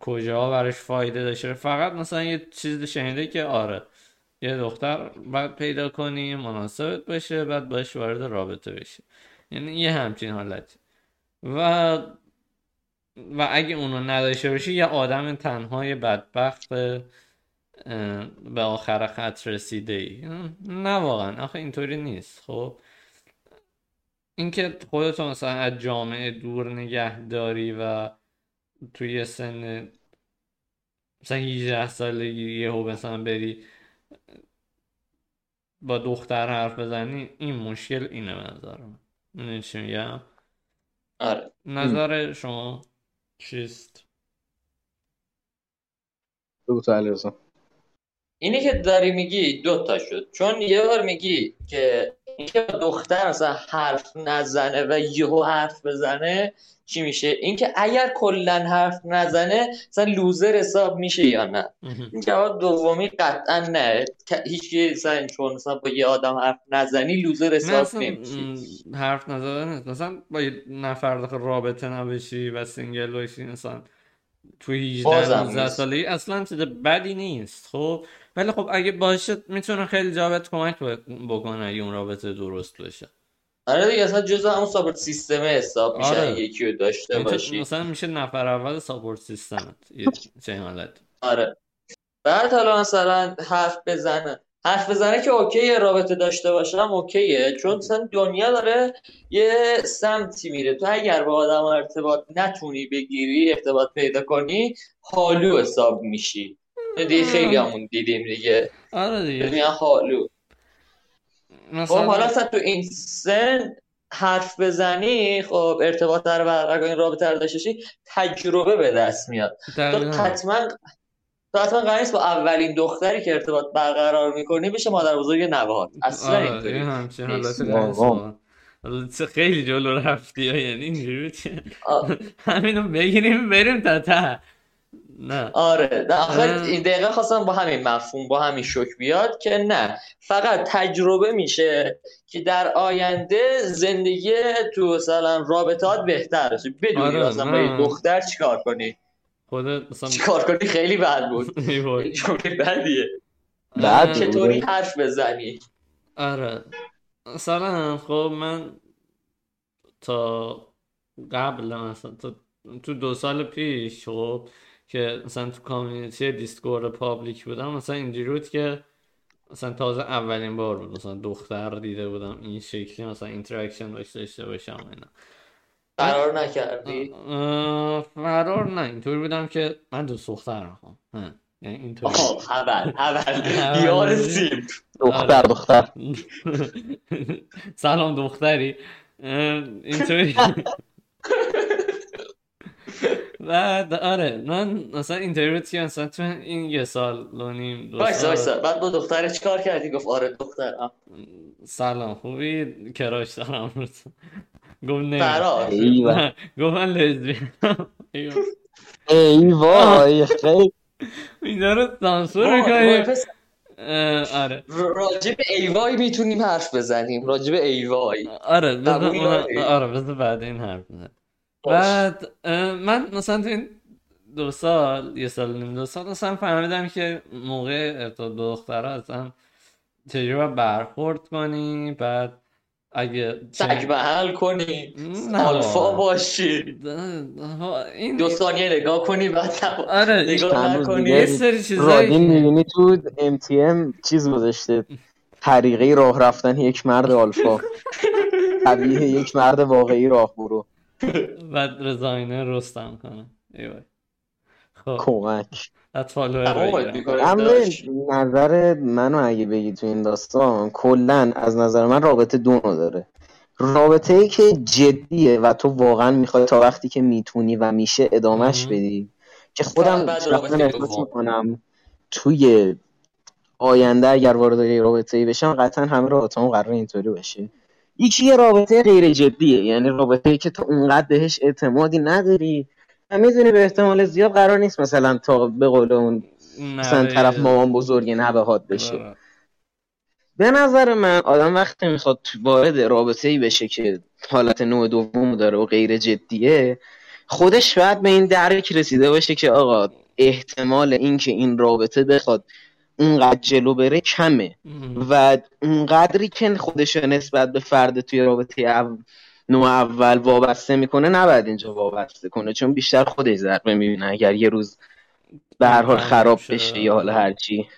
کجا براش فایده داشته. فقط مثلا یه چیز شنیده که آره یه دختر باید پیدا کنی مناسبت باشه بعد باش وارد رابطه بشه یعنی یه همچین حالتی. و و اگه اونو نداشته باشی یه آدم تنهای بدبخت به آخر خط رسیده ای. نه واقعا. آخه اینطوری نیست. خب اینکه خودتو مثلا از جامعه دور نگه داری و توی سن مثلا 18 سالگی یهو مثلا بری با دختر حرف بزنی این مشکل اینه نظر من چی میگم؟ آره. نظر شما چیست؟ بگو اینی که داری میگی دو تا شد. چون یه بار میگی که اینکه دختر مثلا حرف نزنه و یهو حرف بزنه چی میشه؟ اینکه اگر کلا حرف نزنه مثلا لوزر حساب میشه یا نه. این جواب دومی قطعا نه. هیچ مثلا چون مثلا با یه آدم حرف نزنی loser حساب نمیشه حرف نزدن مثلا با یه نفر داخل رابطه نباشی و single باشی مثلا توی 18 19 سالگی. اصلا چیز بدی نیست خب. ولی خب اگه باشه می‌تونه خیلی جابت کمک بکنه اگه اون رابطه درست بشه. آره دیگه اصلا جزء همون support system حساب میشه آره. یکی رو داشته باشی. مثلا میشه نفر اول ساپورت سیستم چه حالت. آره. بعد حالا مثلا حرف بزنه. حرف بزنه که اوکی رابطه داشته باشم اوکیه. چون مثلا دنیا داره یه سمتی میره. تو اگر با آدم ارتباط نتونی بگیری ارتباط پیدا کنی حالو حساب میشی. دیگه خیلی همون دیدیم دیگه. آره دیگه. حالو. خب حالا تو این سن حرف بزنی خب ارتباط در برقرار این رابطه رو داشته تجربه به دست میاد. تو حتما تو حتما قرار با اولین دختری که ارتباط برقرار می‌کنی بشه مادر بزرگ نواد اصلا اینطوری. همچین حالت خیلی جلو رفتی یعنی اینجوری همینو بگیریم بریم تا ته. نه. آره. نه آخر این دقیقه خواستم با همین مفهوم با همین شک بیاد که نه. فقط تجربه میشه که در آینده زندگی تو مثلا رابطات بهتر بشه بدونی آره مثلا با دختر چیکار کنی. خودت مثلا چیکار کنی خیلی بد بود. خیلی بدیه. بعد چطوری حرف بزنی؟ آره. مثلا خب من تا قبل مثلا تو دو سال پیش خب که مثلا تو community دیسکورد public بودم مثلا اینجوری بود که مثلا تازه اولین بار بود مثلا دختر دیده بودم این شکلی مثلا interaction داشته باشم اینا. فرار نکردی؟ فرار نه. اینطوری بودم که من دوست دختر می‌خوام یعنی اینطوری. خبر خبر. یار سیب دختر دختر. سلام دختری. اینطوری. بعد آره من مثلا interview چی مثلا تو این یه سال و نیم دو سال. بعد با دختر چیکار کردی؟ گفت آره دختر سلام خوبی؟ کراش دارم گفت نه. گفت من لزبیانم ای وای خیلی. اینا رو سانسور می‌کنیم آره. راجب ایوای می‌تونیم حرف بزنیم. راجب ایوای آره بذار آره بذار بعد این حرف بزنیم بعد من مثلا تو این دو سال یه سال نیم دو سال مثلا فهمیدم که موقع ارتباط دخترها اصلا چجوری برخورد کنی بعد اگه سگ محل کنی آلفا باشی. این دو ثانیه نگاه کنی بعد آره. نگاه نکنی. یه سری چیزایی رادین می‌بینی تو ام تی ام چیز گذاشته. طریقه راه رفتن یک مرد آلفا. طبیعه یک مرد واقعی راه برو. بعد رزاینه رستم کنه. ایوای خب. کمک. اما نظر منو اگه بگی تو این داستان کلا از نظر من رابطه دو داره. رابطه ای که جدیه و تو واقعا می‌خوای تا وقتی که می‌تونی و میشه ادامهش بدی. که خودم احساس می‌کنم توی آینده اگر وارد رابطه ای بشم قطعا همه رابطه هم قرار اینطوری باشه. یکی یه رابطه غیر جدیه یعنی رابطه ای که تو اونقدر بهش اعتمادی نداری می‌دونی به احتمال زیاد قرار نیست مثلا تا به قول اون مثلا طرف مامان بزرگ نبهاد بشه. آره. به نظر من آدم وقتی می‌خواد وارد رابطه ای بشه که حالت نوع دوم داره و غیر جدیه خودش باید به این درک رسیده باشه که آقا احتمال اینکه این رابطه بخواد اونقدر جلو بره کمه. و اونقدری که خودش نسبت به فرد توی رابطه نوع اول وابسته می‌کنه نباید اینجا وابسته کنه چون بیشتر خودش ضربه می‌بینه. اگر یه روز به هر حال خراب بشه یا حالا هرچی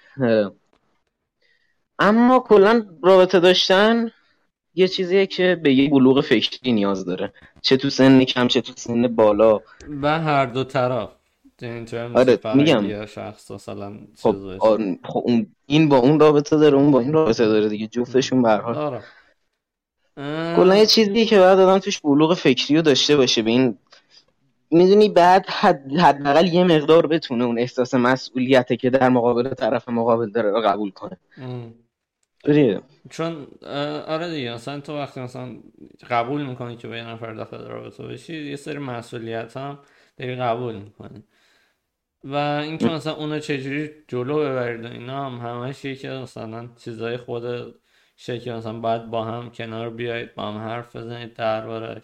اما کلا رابطه داشتن یه چیزیه که به یه بلوغ فکری نیاز داره. چه تو سن کم چه تو سن بالا. و هر دو طرف. آره میگم. شخص خب, خب اون این با اون رابطه داره اون با این رابطه داره دیگه. جفتشون به آره. کلا یه چیزی که باید آدم توش بلوغ فکری رو داشته باشه. به این می‌دونی بعد حداقل یه مقدار بتونه اون احساس مسئولیته که در مقابل طرف مقابل داره رو قبول کنه. چون آره دیگه مثلا تو وقتی مثلا قبول می‌کنی که با یه نفر داخل رابطه باشی یه سری مسئولیت هم داری قبول می‌کنی. و اینکه مثلا اونو چجوری جلو ببرید و اینا هم همش یکی مثلا چیزای خود که مثلا باید با هم کنار بیایید با هم حرف بزنید دربارش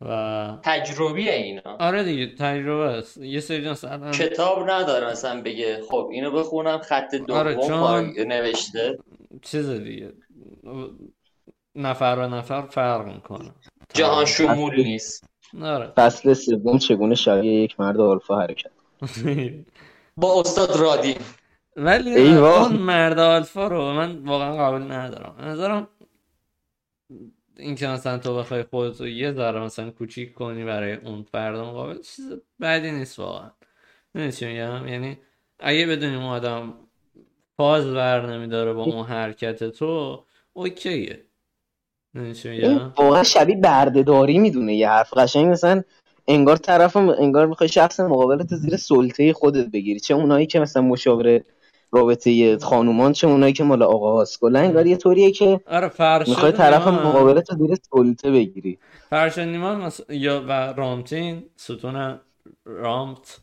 و تجربیه اینا. آره دیگه تجربه است. یه سری مثلا کتاب نداره مثلا بگه خب اینو بخونم خط دوم آره چون... نوشته. چیز دیگه. نفر و نفر فرق می‌کنه. جهان شمول نیست. آره. فصل سوم چگونه شبیه یک مرد آلفا حرکت؟ با استاد رادی. ولی اون مرد آلفا رو من واقعا قابل ندارم. نظرم این که مثلا تو بخوای خودتو یه ذره مثلا کوچیک کنی برای اون فرد مقابل چیز بدی نیست واقعا. می‌دونی یعنی اگه بدونی اون آدم پاز ور نمیداره با اون حرکت تو اوکیه. واقعا شبیه بردهداری می‌دونه یه حرف قشنگ. مثلا انگار طرف انگار می‌خوای شخص مقابلت زیر سلطه خودت بگیری. چه اونایی که مثلا مشاور رابطه خانومان چه اونایی که مال آقا هاست کلا انگار یه طوریه که آره می‌خوای طرف مقابلت رو زیر سلطه بگیری. فرشاد نیمان یا و رامتین ستون رامت.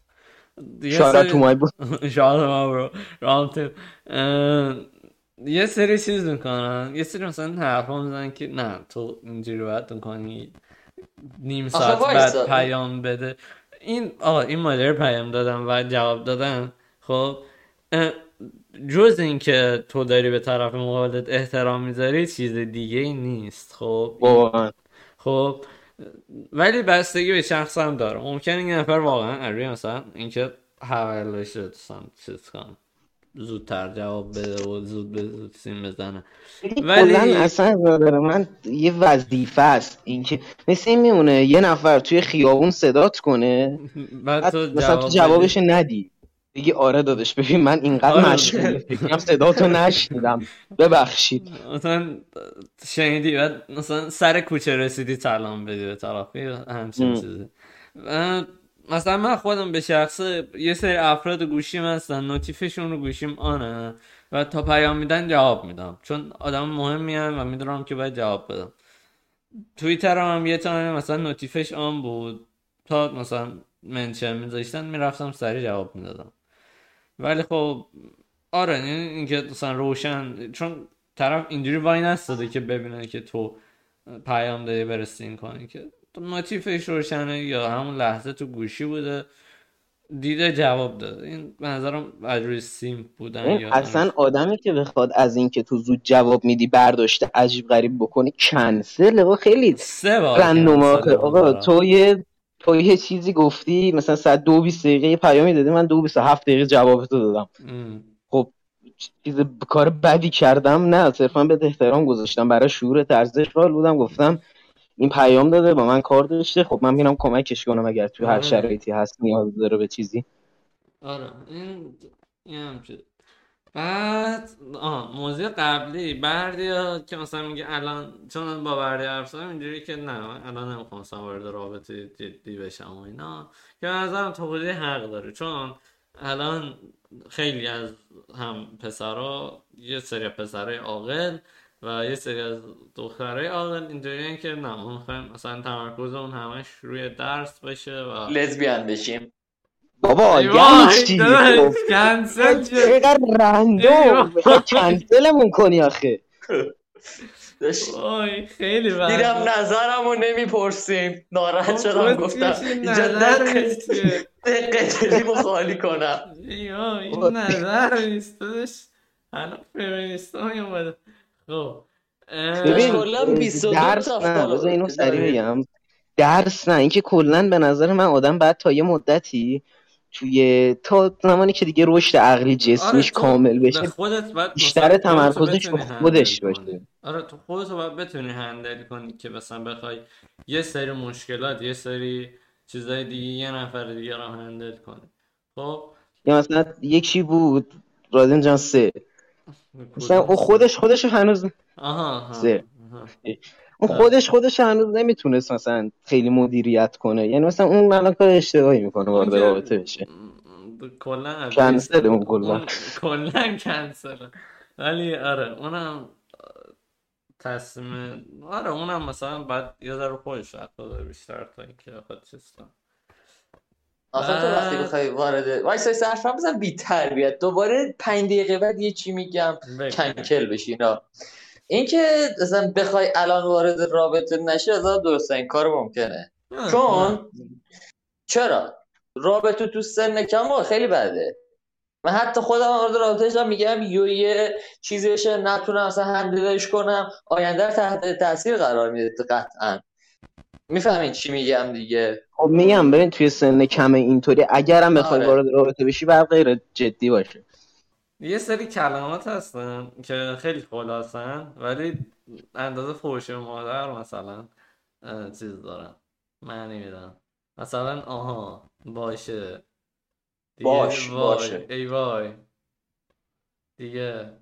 شاید تو مای بود. شاید ما برو. رامتین. یه سری چیز می‌کنن. یه سری مثلا حرفا می‌زنن که نه تو اینجوری باید کنی. نیم ساعت بعد پیام بده. این آقا این مادر پیام دادم و جواب دادن. خب جز اینکه تو داری به طرف مقابلت احترام می‌ذاری چیز دیگه ای نیست. خب خب ولی بستگی به شخص هم داره. ممکنه این نفر واقعا اری مثلا اینکه حوالش دوستان چیز کن زودتر جواب بده و زود به زود سیم بزنه. ولی اصلا من یه وظیفه است اینکه مثل این میمونه یه نفر توی خیابون صدات کنه بعد تو مثلا تو جوابش ندی. بگی آره دادش ببین من اینقدر آره. مشغول صدا تو نشنیدم. ببخشید. مثلا شنیدی بعد مثلا سر کوچه رسیدی سلام بدی به طرفی همچین چیزی. مثلا من خودم به شخصه یه سری افراد گوشیم هستن نوتیفشون رو گوشیم آنه و تا پیام میدن جواب میدم. چون آدم مهمی هم و می‌دونم که باید جواب بدم. توییتر هم, یه تایم مثلا نوتیفش آن بود. تا مثلا منشن میذاشتن می‌رفتم سریع جواب می‌دادم. ولی خب آره اینکه مثلا روشن چون طرف اینجوری وای نستاده که ببینه که تو پیام دادی برسین کنی که نوتیفش روشنه یا همون لحظه تو گوشی بوده دیده جواب داد این نظرم روی سیم بودن یا اصلا آدمی که بخواد از اینکه تو زود جواب میدی برداشته عجیب غریب بکنی کنسل خیلی سه آقا تو یه تو یه چیزی گفتی مثلا ساعت دو بیست دقیقه یه پیامی دادی من دو بیست هفت دقیقه جواب تو دادم خب چیز کار بدی کردم نه صرفا به احترام گذاشتم. برای شعور ارزش قائل بودم گفتم این پیام داده با من کار داشته خب من میرم کمکش کنم اگر تو هر آره. شرایطی هست نیاز داره به چیزی. آره. این این بعد آه موضوع قبلی بردی که مثلا میگه الان چون با بردی حرف اینجوری که نه الان نمی‌خوام مثلا وارد رابطه جدی بشم و اینا. که نظرم تو حق داره چون الان خیلی از هم پسرا یه سری پسرای عاقل و یه سری از دخترای عاقل اینجوری که نه ما مثلا تمرکز اون همش روی درس بشه و لزبیان بشیم. بابا یعنی کنسل چقدر رندوم. کنسلمون کنی آخه. وای خیلی بد دیدم نظرمو نمی‌پرسیم ناراحت شدم گفتم اینجا دقیقه دلیمو خالی کنم. این نظر نیست دادش الان فمینیستا اومده خب ببین درس نه بذار اینو سریع بگم. درس نه اینکه کلا به نظر من آدم بعد تا یه مدتی توی تا زمانی که دیگه رشد عقلی جسمیش آره کامل بشه بیشتر تمرکزش رو خودش باشه. آره تو خودت باید بتونی هندل کنی که مثلا بخوای یه سری مشکلات یه سری چیزای دیگه یه نفر دیگه رو هندل کنی. خب؟ یا مثلا یکی بود؟ رادین جان سه. مثلا اون خودش خودش هنوز آها سه. اون خودش خودش هنوز نمی‌تونست مثلا خیلی مدیریت کنه. یعنی مثلا اون الان کار اشتباهی می‌کنه وارد رابطه بشه. کلا کنسل اون کلا کلا کنسل ولی آره اونم تصمیم آره اونم مثلا بعد یه ذره خودش حق داره بیشتر تا اینکه خود چیز آخه تو وقتی بخوای وارد وای سای حرفم بزن بی تربیت دوباره 5 دقیقه بعد یه چی میگم. کنکل بشی اینا اینکه مثلا بخوای الان وارد رابطه نشی از درسته این کار ممکنه. چون چرا؟ رابطه تو سن کم خیلی بده. من حتی خودم وارد رابطه شدم میگم یو یه چیزی بشه نتونم اصلا هندلش کنم. آینده تحت تاثیر قرار میده قطعا. می‌فهمین چی میگم دیگه؟ خب میگم ببین توی سن کم اینطوری اگرم بخوای آره. وارد رابطه بشی بعد غیر جدی باشه. یه سری کلمات هستن که خیلی خلاصن ولی اندازه فوش مادر مثلا چیز دارن. معنی میدن. مثلا آها باشه. باش باشه. ای وای. دیگه.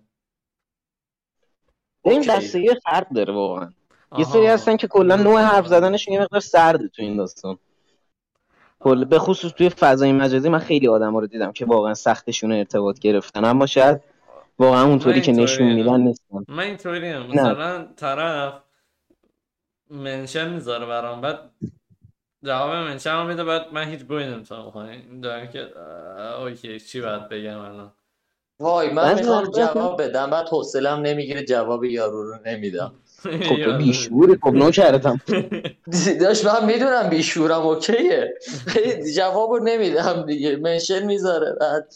این دستگی فرق داره واقعا. یه سری هستن که کلا نوع حرف زدنشون یه مقدار سرده تو این داستان. کل به خصوص توی فضای مجازی من خیلی آدم رو دیدم که واقعا سختشون ارتباط گرفتن. اما شاید واقعا اونطوری که نشون میدن نیستن. من اینطوری مثلا طرف منشن می‌ذاره برام بعد جواب منشن میده بعد من هیچ گوی نمی‌تونم کنم دارم که اوکی چی باید بگم الان؟ وای من می‌خوام جواب بدم بعد حوصلم نمی‌گیره جواب یارو رو نمیدم. خب تو بیشوری. خب نو کردم. داشت من می‌دونم بیشورم اوکیه. جوابو نمیدم دیگه. منشن می‌ذاره بعد.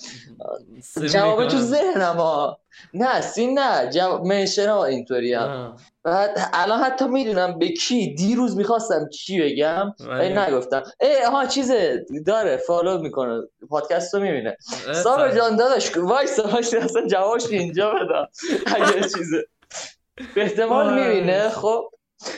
جواب تو ذهنم ها نه سین نه. جواب منشن ها اینطوری هم. بعد الان حتی می‌دونم به کی. دیروز می‌خواستم چی بگم ولی نگفتم. ای ها چیزه. داره فالو می‌کنه. پادکست رو می‌بینه. سابر جان داداش. وایسا وایسا. اصلا جوابش اینجا بدم اگه چیزه. به احتمال می‌بینه. خب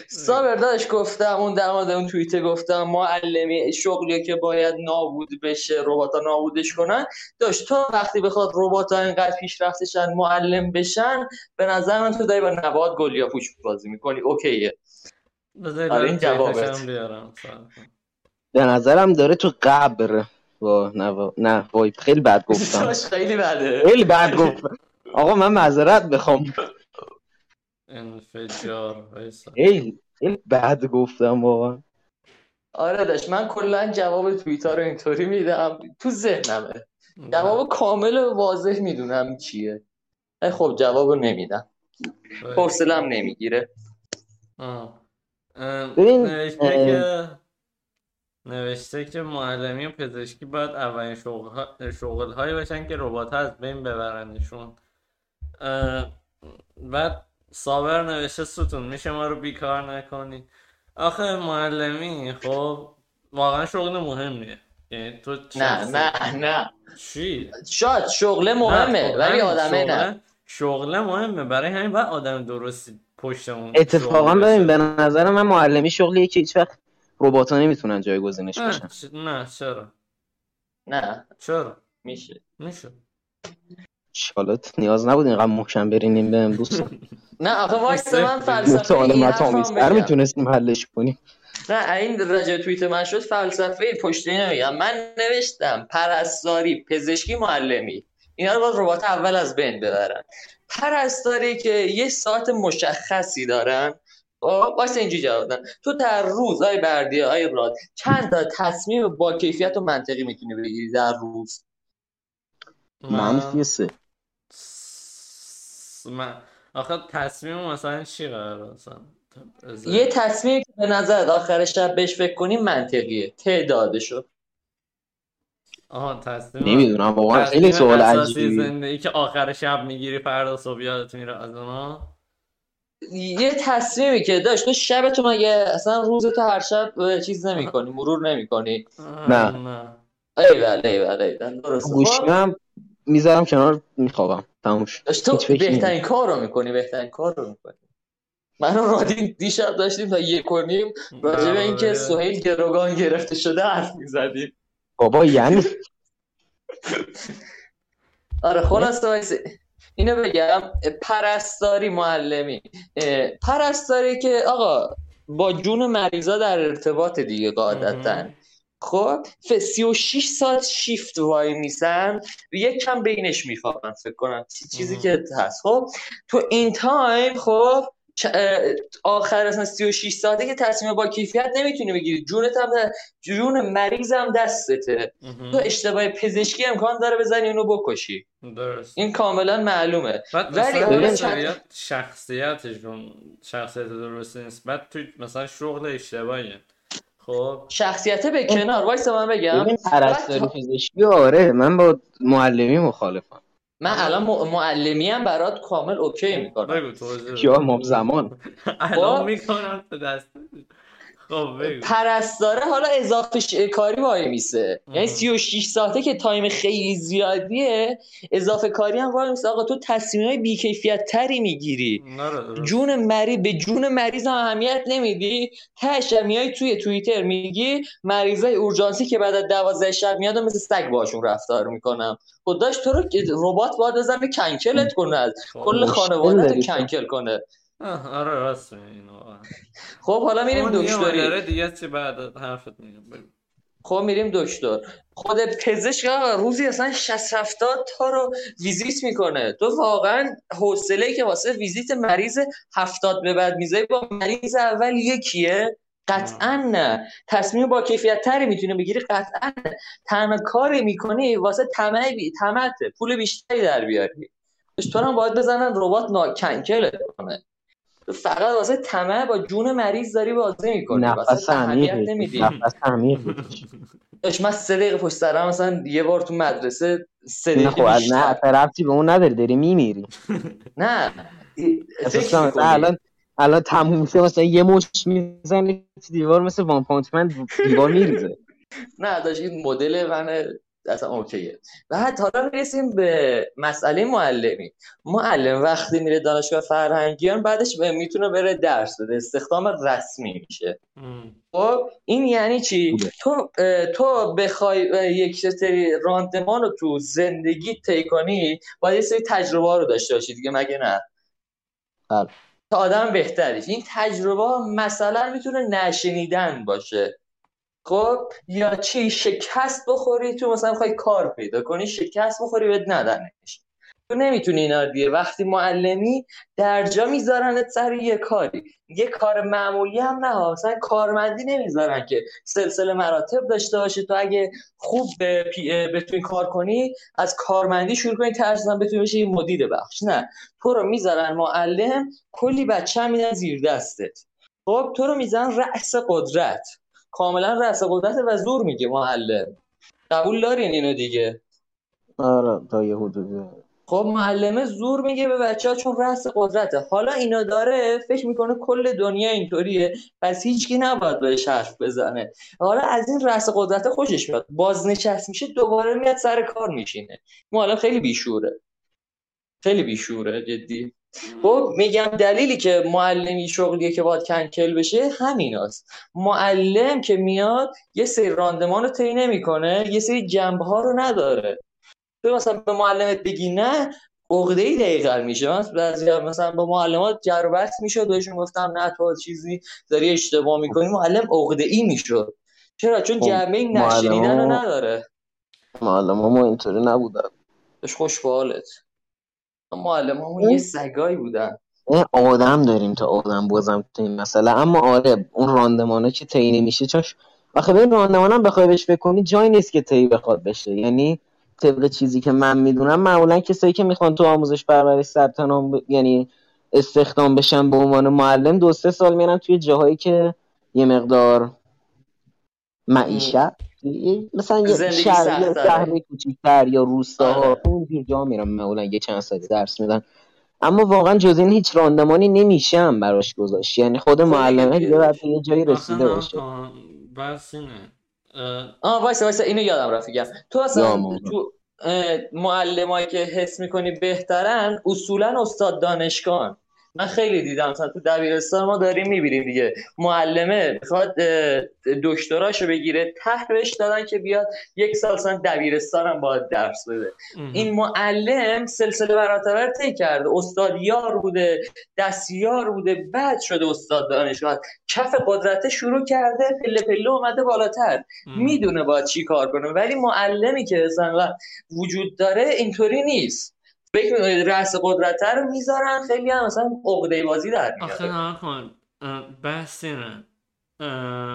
سابر داشت گفتم اون در مورد اون توییته گفتم معلمی شغلی که باید نابود بشه ربات نابودش کنن. داشت تا وقتی بخواد ربات ها اینقدر پیشرفتشن معلم بشن به نظر من تو داری با نبات گلیا پوش بازی می‌کنی. اوکیه. آره این جوابت. بیارم. به نظرم داره تو قبر وا نه نه وای خیلی بد گفتم. خیلی بده. خیلی بد گفتم آقا من معذرت بخوام انفجار خیلی خیلی بد گفتم واقعا. آره داشت من کلا جواب توییتر رو اینطوری میدم. تو ذهنمه. جواب کامل و واضح می‌دونم چیه. خب جواب رو نمیدم. حوصلم نمی‌گیره. نوشته که نوشته که معلمی و پزشکی باید اولین شغل, شغل هایی باشن که ربات از بین ببرنشون. بعد صابر نوشته ستون میشه ما رو بیکار نکنی آخه معلمی خب واقعا شغل مهمیه. یعنی تو نه نه نه. چی؟ شاید شغل مهمه خب، ولی آدمه نه. شغل مهمه. برای همین باید آدم درستی پشت اون اتفاقا ببین به نظر من معلمی شغلیه که هیچ وقت ربات ها نمی‌تونن جایگزینش بشن. نه چرا؟ نه. چرا؟ میشه. میشه. شالات نیاز نبود اینقدر محکم برینیم به دوست نه آخه وایسا من فلسفه این حرفم می‌تونستیم حلش کنیم. نه این رجا توییت من شد فلسفه پشت نمیگم من نوشتم پرستاری پزشکی معلمی. اینا رو باید ربات اول از بین ببرن. پرستاری که یه ساعت مشخصی دارن. واسه اینجوری جواب دادن. تو در روز های بردی های راد چند تا تصمیم با کیفیت و منطقی می‌تونی بگیری در روز؟ منفی سه. من آخه تصمیم مثلا چی قرار یه تصمیم که به نظر آخر شب بهش فکر کنی منطقیه. تعدادشو. آها تصمیم نمی‌دونم واقعا خیلی سوال عجیبی. زندگی که آخر شب می‌گیری فردا صبح یادت میره از اونا؟ یه تصمیمی که داشت تو شب تو مگه اصلا روز تو هر شب چیز نمی کنی مرور نمی کنی نه. ای بله ای بله ای بله می‌ذارم کنار میخوابم. تموم شد. تو بهترین کار رو می‌کنی بهترین کار رو می‌کنی. من و رادین دیشب داشتیم تا یک و نیم راجع به اینکه بله. سهیل گروگان گرفته شده حرف می‌زدیم. بابا یعنی؟ آره خلاص اینو بگم پرستاری معلمی. پرستاری که آقا با جون مریضا در ارتباط دیگه قاعدتا. خب 36 ساعت شیفت وای میسن یک کم بینش میخوابن فکر کنم. چیزی که هست. خب تو این تایم خب آخر اصلا 36 ساعته که تصمیم با کیفیت نمی‌تونی بگیری. جونت هم جون مریض هم دستته تو اشتباه پزشکی امکان داره بزنی اونو بکشی. درست. این کاملا معلومه. ولی چند... شخصیتشون شخصیت درست نیست. بعد تو مثلا شغل اشتباهی خب. شخصیت به کنار وایسا من بگم. پرستاری پزشکی آره من با معلمی مخالفم. من الان معلمی هم برات کامل okay می‌کنم. بگو توضیح یا مام زمان الان خب؟ می‌کنم تو دست. پرستاره حالا اضافه کاری وای میسه. یعنی 36 ساعته که تایم خیلی زیادیه اضافه کاری هم وای میسه. آقا تو تصمیم های بیکیفیت تری می‌گیری جون مری به جون مریض هم اهمیت نمیدی. تش میای توی توییتر میگی مریضای اورژانسی که بعد از 12 شب میاد مثل سگ باشون رفتار می‌کنم. خداش تو رو ربات باید بزنه کنکلت کنه از خب، کل خانواده کنکل کنه. آره راست خب حالا میریم دکتری. دیگه چه بعد حرفت میگم خب میریم دکتر. خود پزشک روزی اصلا 60 70 تا رو ویزیت می‌کنه. تو واقعا حوصله که واسه ویزیت مریض 70 به بعد می‌ذاری با مریض اول یکیه؟ قطعا نه. تصمیم با کیفیت تری می‌تونه بگیری قطعا نه. تنها کاری می‌کنی واسه طمع بی... پول بیشتری در بیاری. تو هم باید بزنن ربات ناکنکل کنه فقط واسه طمع با جون مریض داری بازی می‌کنی. نفس عمیق نفس عمیق من سه دقیقه پشت سرم مثلا یه بار تو مدرسه سه دقیقه خب نه ربطی به اون نداری داری میمیری. نه. مثلا الان الان تموم میشه مثلا یه مش می‌زنی دیوار مثل وان پانتمن دیوار میریزه. نه داشت این مدل من اصلا اوکیه. بعد حالا می‌رسیم به مسئله معلمی. معلم وقتی میره دانشگاه فرهنگیان بعدش می‌تونه بره درس بده. استخدام رسمی میشه. خب این یعنی چی؟ تو تو بخوای یک سری راندمان رو تو زندگی طی کنی باید یه سری تجربه رو داشته باشی دیگه مگه نه؟ بله. تا آدم بهتری این تجربه مثلا می‌تونه نشنیدن باشه. خب یا چی شکست بخوری تو مثلا خواهی کار پیدا کنی شکست بخوری بهت ندنش تو نمی‌تونی اینا دیگه. وقتی معلمی درجا میذارنت سر یه کاری. یه کار معمولی هم نه مثلا کارمندی نمی‌ذارن که سلسله مراتب داشته باشه. تو اگه خوب بتونی کار کنی از کارمندی شروع کنی ترسن بتونی بشه یه مدیر بخش. نه. تو رو می‌ذارن معلم کلی بچه هم میدن زیر دستت. خب تو رو میزن رأس قدرت. کاملا رأس قدرت و زور میگه معلم قبول دارین اینو دیگه؟ آره تا یه حدودی خب معلمه زور میگه به بچه ها چون رأس قدرته. حالا اینا داره فکر می‌کنه کل دنیا اینطوریه پس هیچکی نباید بهش حرف بزنه. حالا از این رأس قدرت خوشش میاد. بازنشست میشه دوباره میاد سر کار میشینه. حالا خیلی بیشوره. خیلی بیشوره جدی. خب میگم دلیلی که معلمی شغلیه که باید کنکل بشه همین است معلم که میاد یه سری راندمان رو طی نمی‌کنه یه سری جنبه ها رو نداره. تو مثلا به معلمت بگی نه عقده ای دقیقا میشه. مثلا با معلمات جر و بحث می‌شد بهشون گفتم نه تو چیزی داری اشتباه می‌کنی. معلم عقده ای می‌شد. چرا؟ چون خب، جنبه نشنیدن رو نداره. معلم ما اینطوری نبودن. خوش به حالت معلم همون یه سگایی بودن. آدم داریم تا آدم بازم تو این مسئله اما آره اون راندمانه که طی میشه چاش آخه به راندمان هم بخوای بهش بکنی جای نیست که طی بخواد بشه. یعنی طبق چیزی که من می‌دونم معمولا کسایی که می‌خوان تو آموزش پرورش ثبت ب... یعنی استخدام بشن به عنوان معلم دو سه سال میرن توی جاهایی که یه مقدار معیشت مثلا یه شهر شهر کوچیک‌تر یا روستاها آره. اون جا میرن معمولا یه چند سالی درس میدن اما واقعا جز این هیچ راندمانی نمیشم براش گذاشت. یعنی خود معلمه یه جایی رسیده باشه. بس اینه. آه وایسا وایسا اینو یادم رفت بگم تو اصلا تو معلمایی که حس می‌کنی بهترن اصولا استاد دانشگاه من خیلی دیدم. مثلا تو دبیرستان ما داریم می‌بینیم دیگه. معلمه می‌خواد دکتراشو بگیره. بهش دادن که بیاد یک سال مثلا دبیرستان هم باید درس بده. این معلم سلسله مراتب طی کرده. استاد یار بوده دستیار بوده. بعد شده استاد دانشگاه. کف قدرت شروع کرده پله پله اومده بالاتر. می‌دونه باید چی کار کنه. ولی معلمی که مثلا وجود داره اینطوری نیست. فکر رأس قدرت رو می‌ذارن؟ خیلی هم مثلا عقده بازی در میاد. آخه نکن بحث اینه.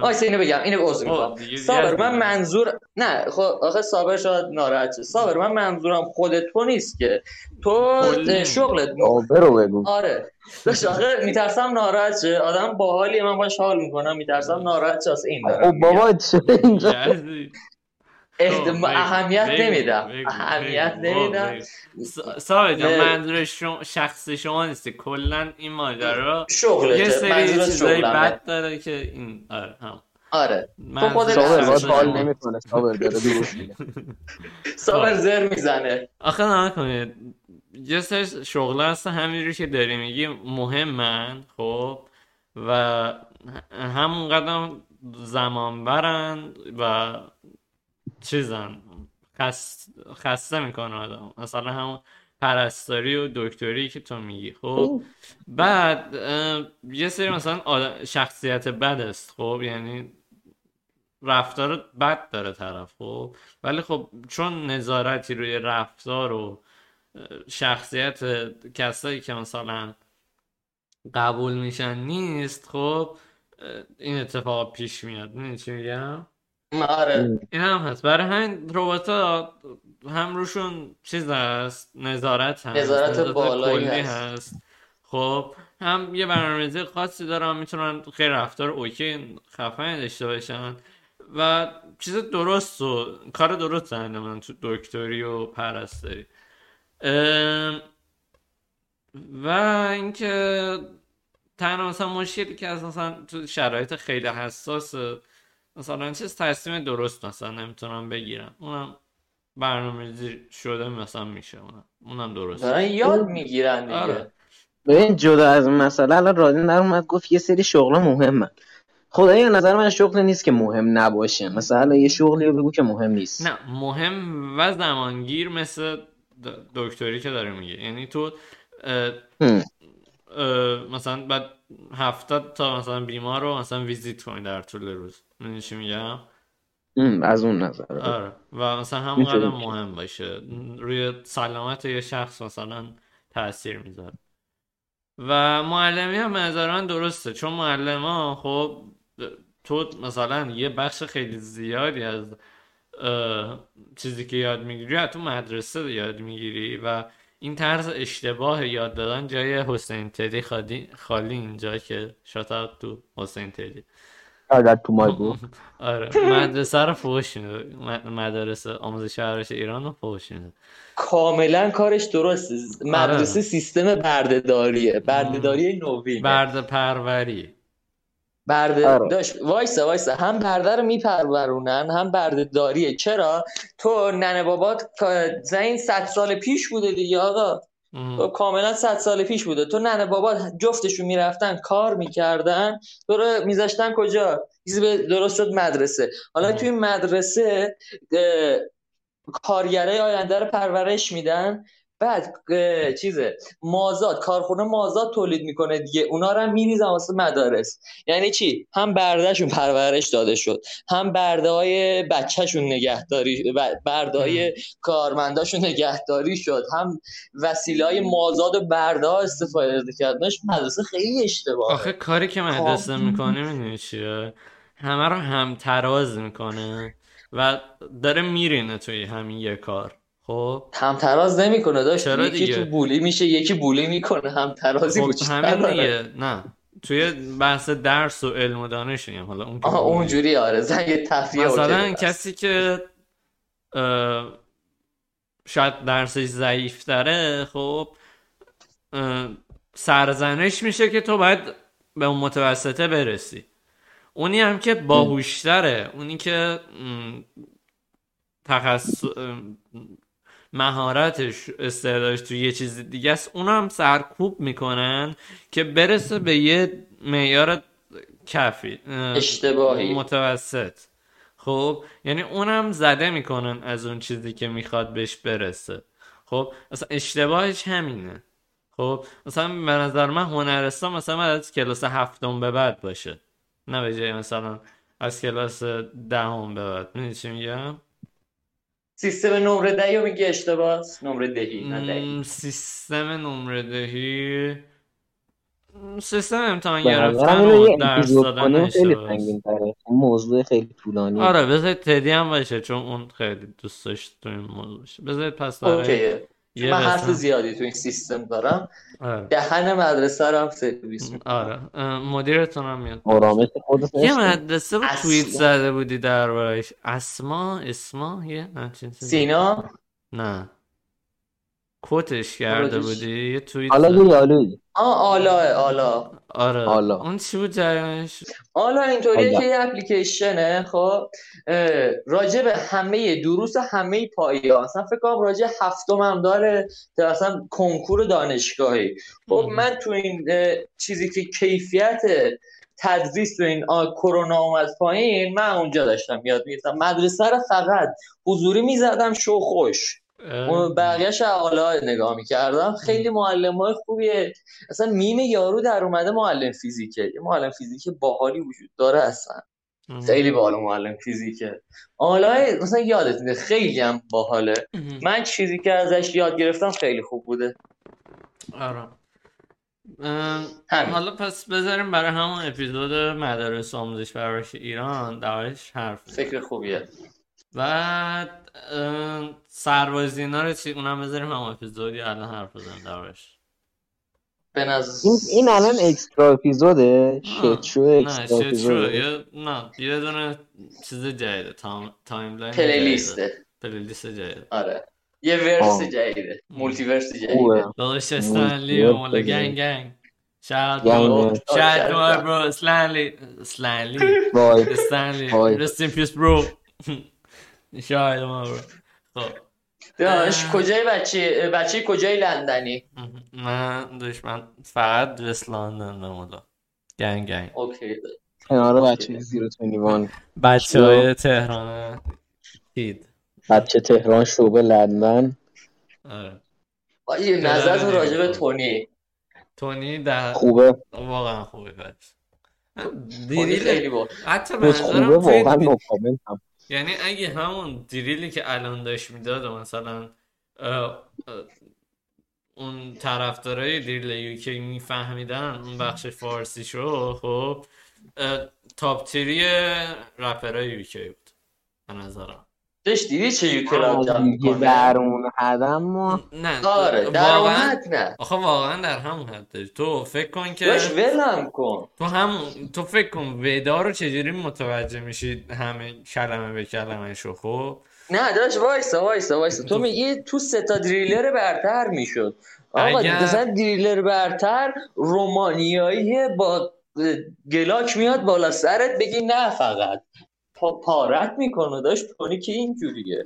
آیسا اینو بگم اینو عذر می‌خوام. صابر من منظور نه خب آخه صابر شاید ناراحت شه. صابر من منظورم خود تو نیست که. تو شغلت رو بگو. آره. داشت آخه میترسم ناراحت شه. آدم باحالی من باش حال می‌کنم. میترسم ناراحت شه این دارم خب بابا چه اینجا؟ خب، اهمیت نمیدم. اهمیت نمیدم. سابه جان منظور شخص شما نیست کلا این ماجرا شغلته. یه سری چیزایی بد داره که این آره هم آره. تو خودت حال نمی‌کنه. صابر داره درست صابر زر می‌زنه. آخه نه کنید. یه سری شغل هست. همینجوری که داری میگی مهمن خب؟ و همون قدم زمان برن و چیزن خست... خسته می‌کنه آدم مثلا همون پرستاری و دکتری که تو میگی خب؟ بعد یه سری مثلا شخصیت بد است خب؟ یعنی رفتار بد داره طرف خب؟ ولی خب چون نظارتی روی رفتار و شخصیت کسایی که مثلا قبول میشن نیست خب؟ این اتفاق پیش میاد. می‌دونی چی میگم؟ آره. این هم هست. برای همین ربات هم روشون چیز هست نظارت هست نظارت بالایی هست. خب هم یه برنامه‌ریزی خاصی دارن می‌تونن خیلی رفتار اوکی خفن داشته باشن. و چیز درست و کار درست انجام تو دکتری و پرستاری. و اینکه تنها مثلا مشکلی که از مثلا تو شرایط خیلی حساس مثلا چیز تصمیم درست مثلا نمی‌تونم بگیرم. اونم برنامه شده مثلا میشه. اونم اونم درست دارن یاد می‌گیرن دیگه. آره. ببین جدا از مسئله الان رادین در اومد گفت یه سری شغل مهمه خدایی نظر من شغل نیست که مهم نباشه. مثلا یه شغلی بگو که مهم نیست. نه مهم و زمانگیر مثل دکتری که داره میگه. یعنی تو مثلا بعد هفتاد تا مثلا بیمار رو مثلا ویزیت کنی در طول روز. می‌دونی چی میگم؟ از اون نظر. آره. و مثلا هم قدم مهم باشه. روی سلامت یه شخص مثلا تاثیر می‌ذاره. و معلمی هم نظر درسته. چون معلم ها خب تو مثلا یه بخش خیلی زیادی از چیزی که یاد می‌گیری تو مدرسه یاد می‌گیری و این طرز اشتباه یاد دادن جای حسین تدی خالی, خالی اینجا که شاتا تو حسین تدی تو مای آره مدرسه رو فوش مدرسه آموزش ارش ایران رو فوش کاملا کارش درسته مدرسه آره. سیستم بردهداریه. بردهداری نوین برده پروری برده آره. داشت. وایسا وایسا. هم برده رو میپرورونن هم برده داریه. چرا؟ تو ننه بابات زین صد سال پیش بوده دیگه آقا. تو کاملا صد سال پیش بوده. تو ننه بابا جفتشون می‌رفتن کار می‌کردن. تو رو میذاشتن کجا؟ درست شد مدرسه. حالا توی مدرسه کارگره آینده رو پرورش میدن. بعد چیزه مازاد کارخونه مازاد تولید می‌کنه دیگه. اونا رو هم میریزن واسه مدارس. یعنی چی؟ هم بردهشون پرورش داده شد. هم برده های بچهشون نگهداری برده های کارمنداشون نگهداری شد. هم وسیله های مازاد و برده ها استفاده کردنش مدرسه خیلی اشتباه. آخه کاری که مدرسه می‌کنه می‌دونی چیه؟ همه رو هم تراز می‌کنه و داره میرینه توی همین یه کار. خب. هم تراز نمی‌کنه داشت. یکی دیگه؟ تو بولی میشه یکی بولی می‌کنه. هم ترازی خب همین دیگه. نه. توی بحث درس و علم و دانش حالا اون آها اونجوری آره. زنگ تفریح مثلا کسی که شاید درسش ضعیف داره خب سرزنش میشه که تو باید به اون متوسطه برسی. اونی هم که باهوشتره اونی که تخصص مهارتش استعدادش تو یه چیز دیگه است. اونم سرکوب می‌کنن که برسه به یه معیار کفی اشتباهی. متوسط. خب یعنی اونم زده می‌کنن از اون چیزی که می‌خواد بهش برسه. خب مثلا اشتباهش همینه. خب مثلا به نظر من هنرستان مثلا از کلاس هفتم به بعد باشه. نه به جای مثلا از کلاس دهم به بعد. می‌دونی چی میگم؟ سیستم نمره دهی رو میگه اشتباه نمره دهی نه سیستم نمره دهی. سیستم امتحان گرفتن و درس دادن موضوع خیلی طولانی. آره بذارید تدی هم باشه چون اون خیلی دوست داشت تو این موضوع باشه. بذارید پس داره من حرف زیادی تو این سیستم دارم. آره. دهن مدرسه رو هم سرویس آره. مدیرتون هم میاد. آرامش خودت یه مدرسه بود توییت زده بودی دربارش اسما اسما یه سینا؟ نه. کوتش کرده بودی؟ یه توییت حالا آلوی آه آلا آلا آره. آلا. اون چی بود جریانش؟ آلا اینطوریه که یه اپلیکیشنه خب؟ راجع به همه دروس همه پایی ها. اصلا فکر کنم راجع هفتم هم داره اصلا کنکور دانشگاهی. خب من تو این چیزی که کیفیت تدریس تو این کرونا اومد پایین من اونجا داشتم یاد می‌گرفتم. مدرسه رو فقط حضوری می‌زدم شو خوش. بقیهش حالا نگاه می‌کردم. خیلی معلم های خوبیه. اصلا میم یارو در اومده معلم فیزیکه. یه معلم فیزیک باحالی وجود داره اصلا. خیلی باحال معلم فیزیکه. حالا مثلا یادت میده خیلی هم باحاله. من چیزی که ازش یاد گرفتم خیلی خوب بوده. آره. حالا پس بذاریم برای همون اپیزود مدارس آموزش پرورش ایران درش حرف فکر خوبیه. بعد سربازی اینا رو چی؟ اونم بذاریم هم اپیزودی الان حرف بزنیم درش این, این الان اکسترا اپیزوده شد شو اکسترا اپیزوده یا نه یه دونه چیز جدیده تایم لاین پلیلیسته پلیلیست. جدیده. آره. یه ورس جدیده. مولتی ورس جدیده. داداش استنلی و مولا گنگ گنگ. شاید شاید برو. اسلنلی اسلنلی اسلنلی رست پیس برو شاید ما برو خب. داش کجای بچه بچه کجای لندنی؟ من دشمن فقط وست لندن بمودا گنگ گنگ. اوکی. کنار بچه زیرو تونیوان بچه های تهران هید بچه تهران شعبه لندن. آره. نظر تو راجع به تونی. تونی در خوبه؟ واقعا خوبه بچه. دیدی؟ خیلی با حتی به خوبه یعنی اگه همون دریلی که الان داشت می‌داد مثلا اون طرفدارای دریل یوکی میفهمیدن اون بخش فارسی شو خب تاپ تری رپرای یوکی بود به نظرم. داشت دیدی چه یو کلاب جمع می‌کنه؟ در اون حد اما نه آره در اون حد نه. آخه واقعا در همون حد داری تو فکر کن که داشت ولم کن. تو هم تو فکر کن ودا رو چجوری متوجه میشی همه کلمه به کلمه شو خب؟ نه داشت وایسا وایسا وایسا تو میگی تو سه تا دریلر برتر می‌شد. آقا اگر- مثلا دریلر برتر رومانیایی با گلاک میاد بالا سرت بگی نه فقط. پا پارت می‌کنه داشت. تونی که اینجوریه.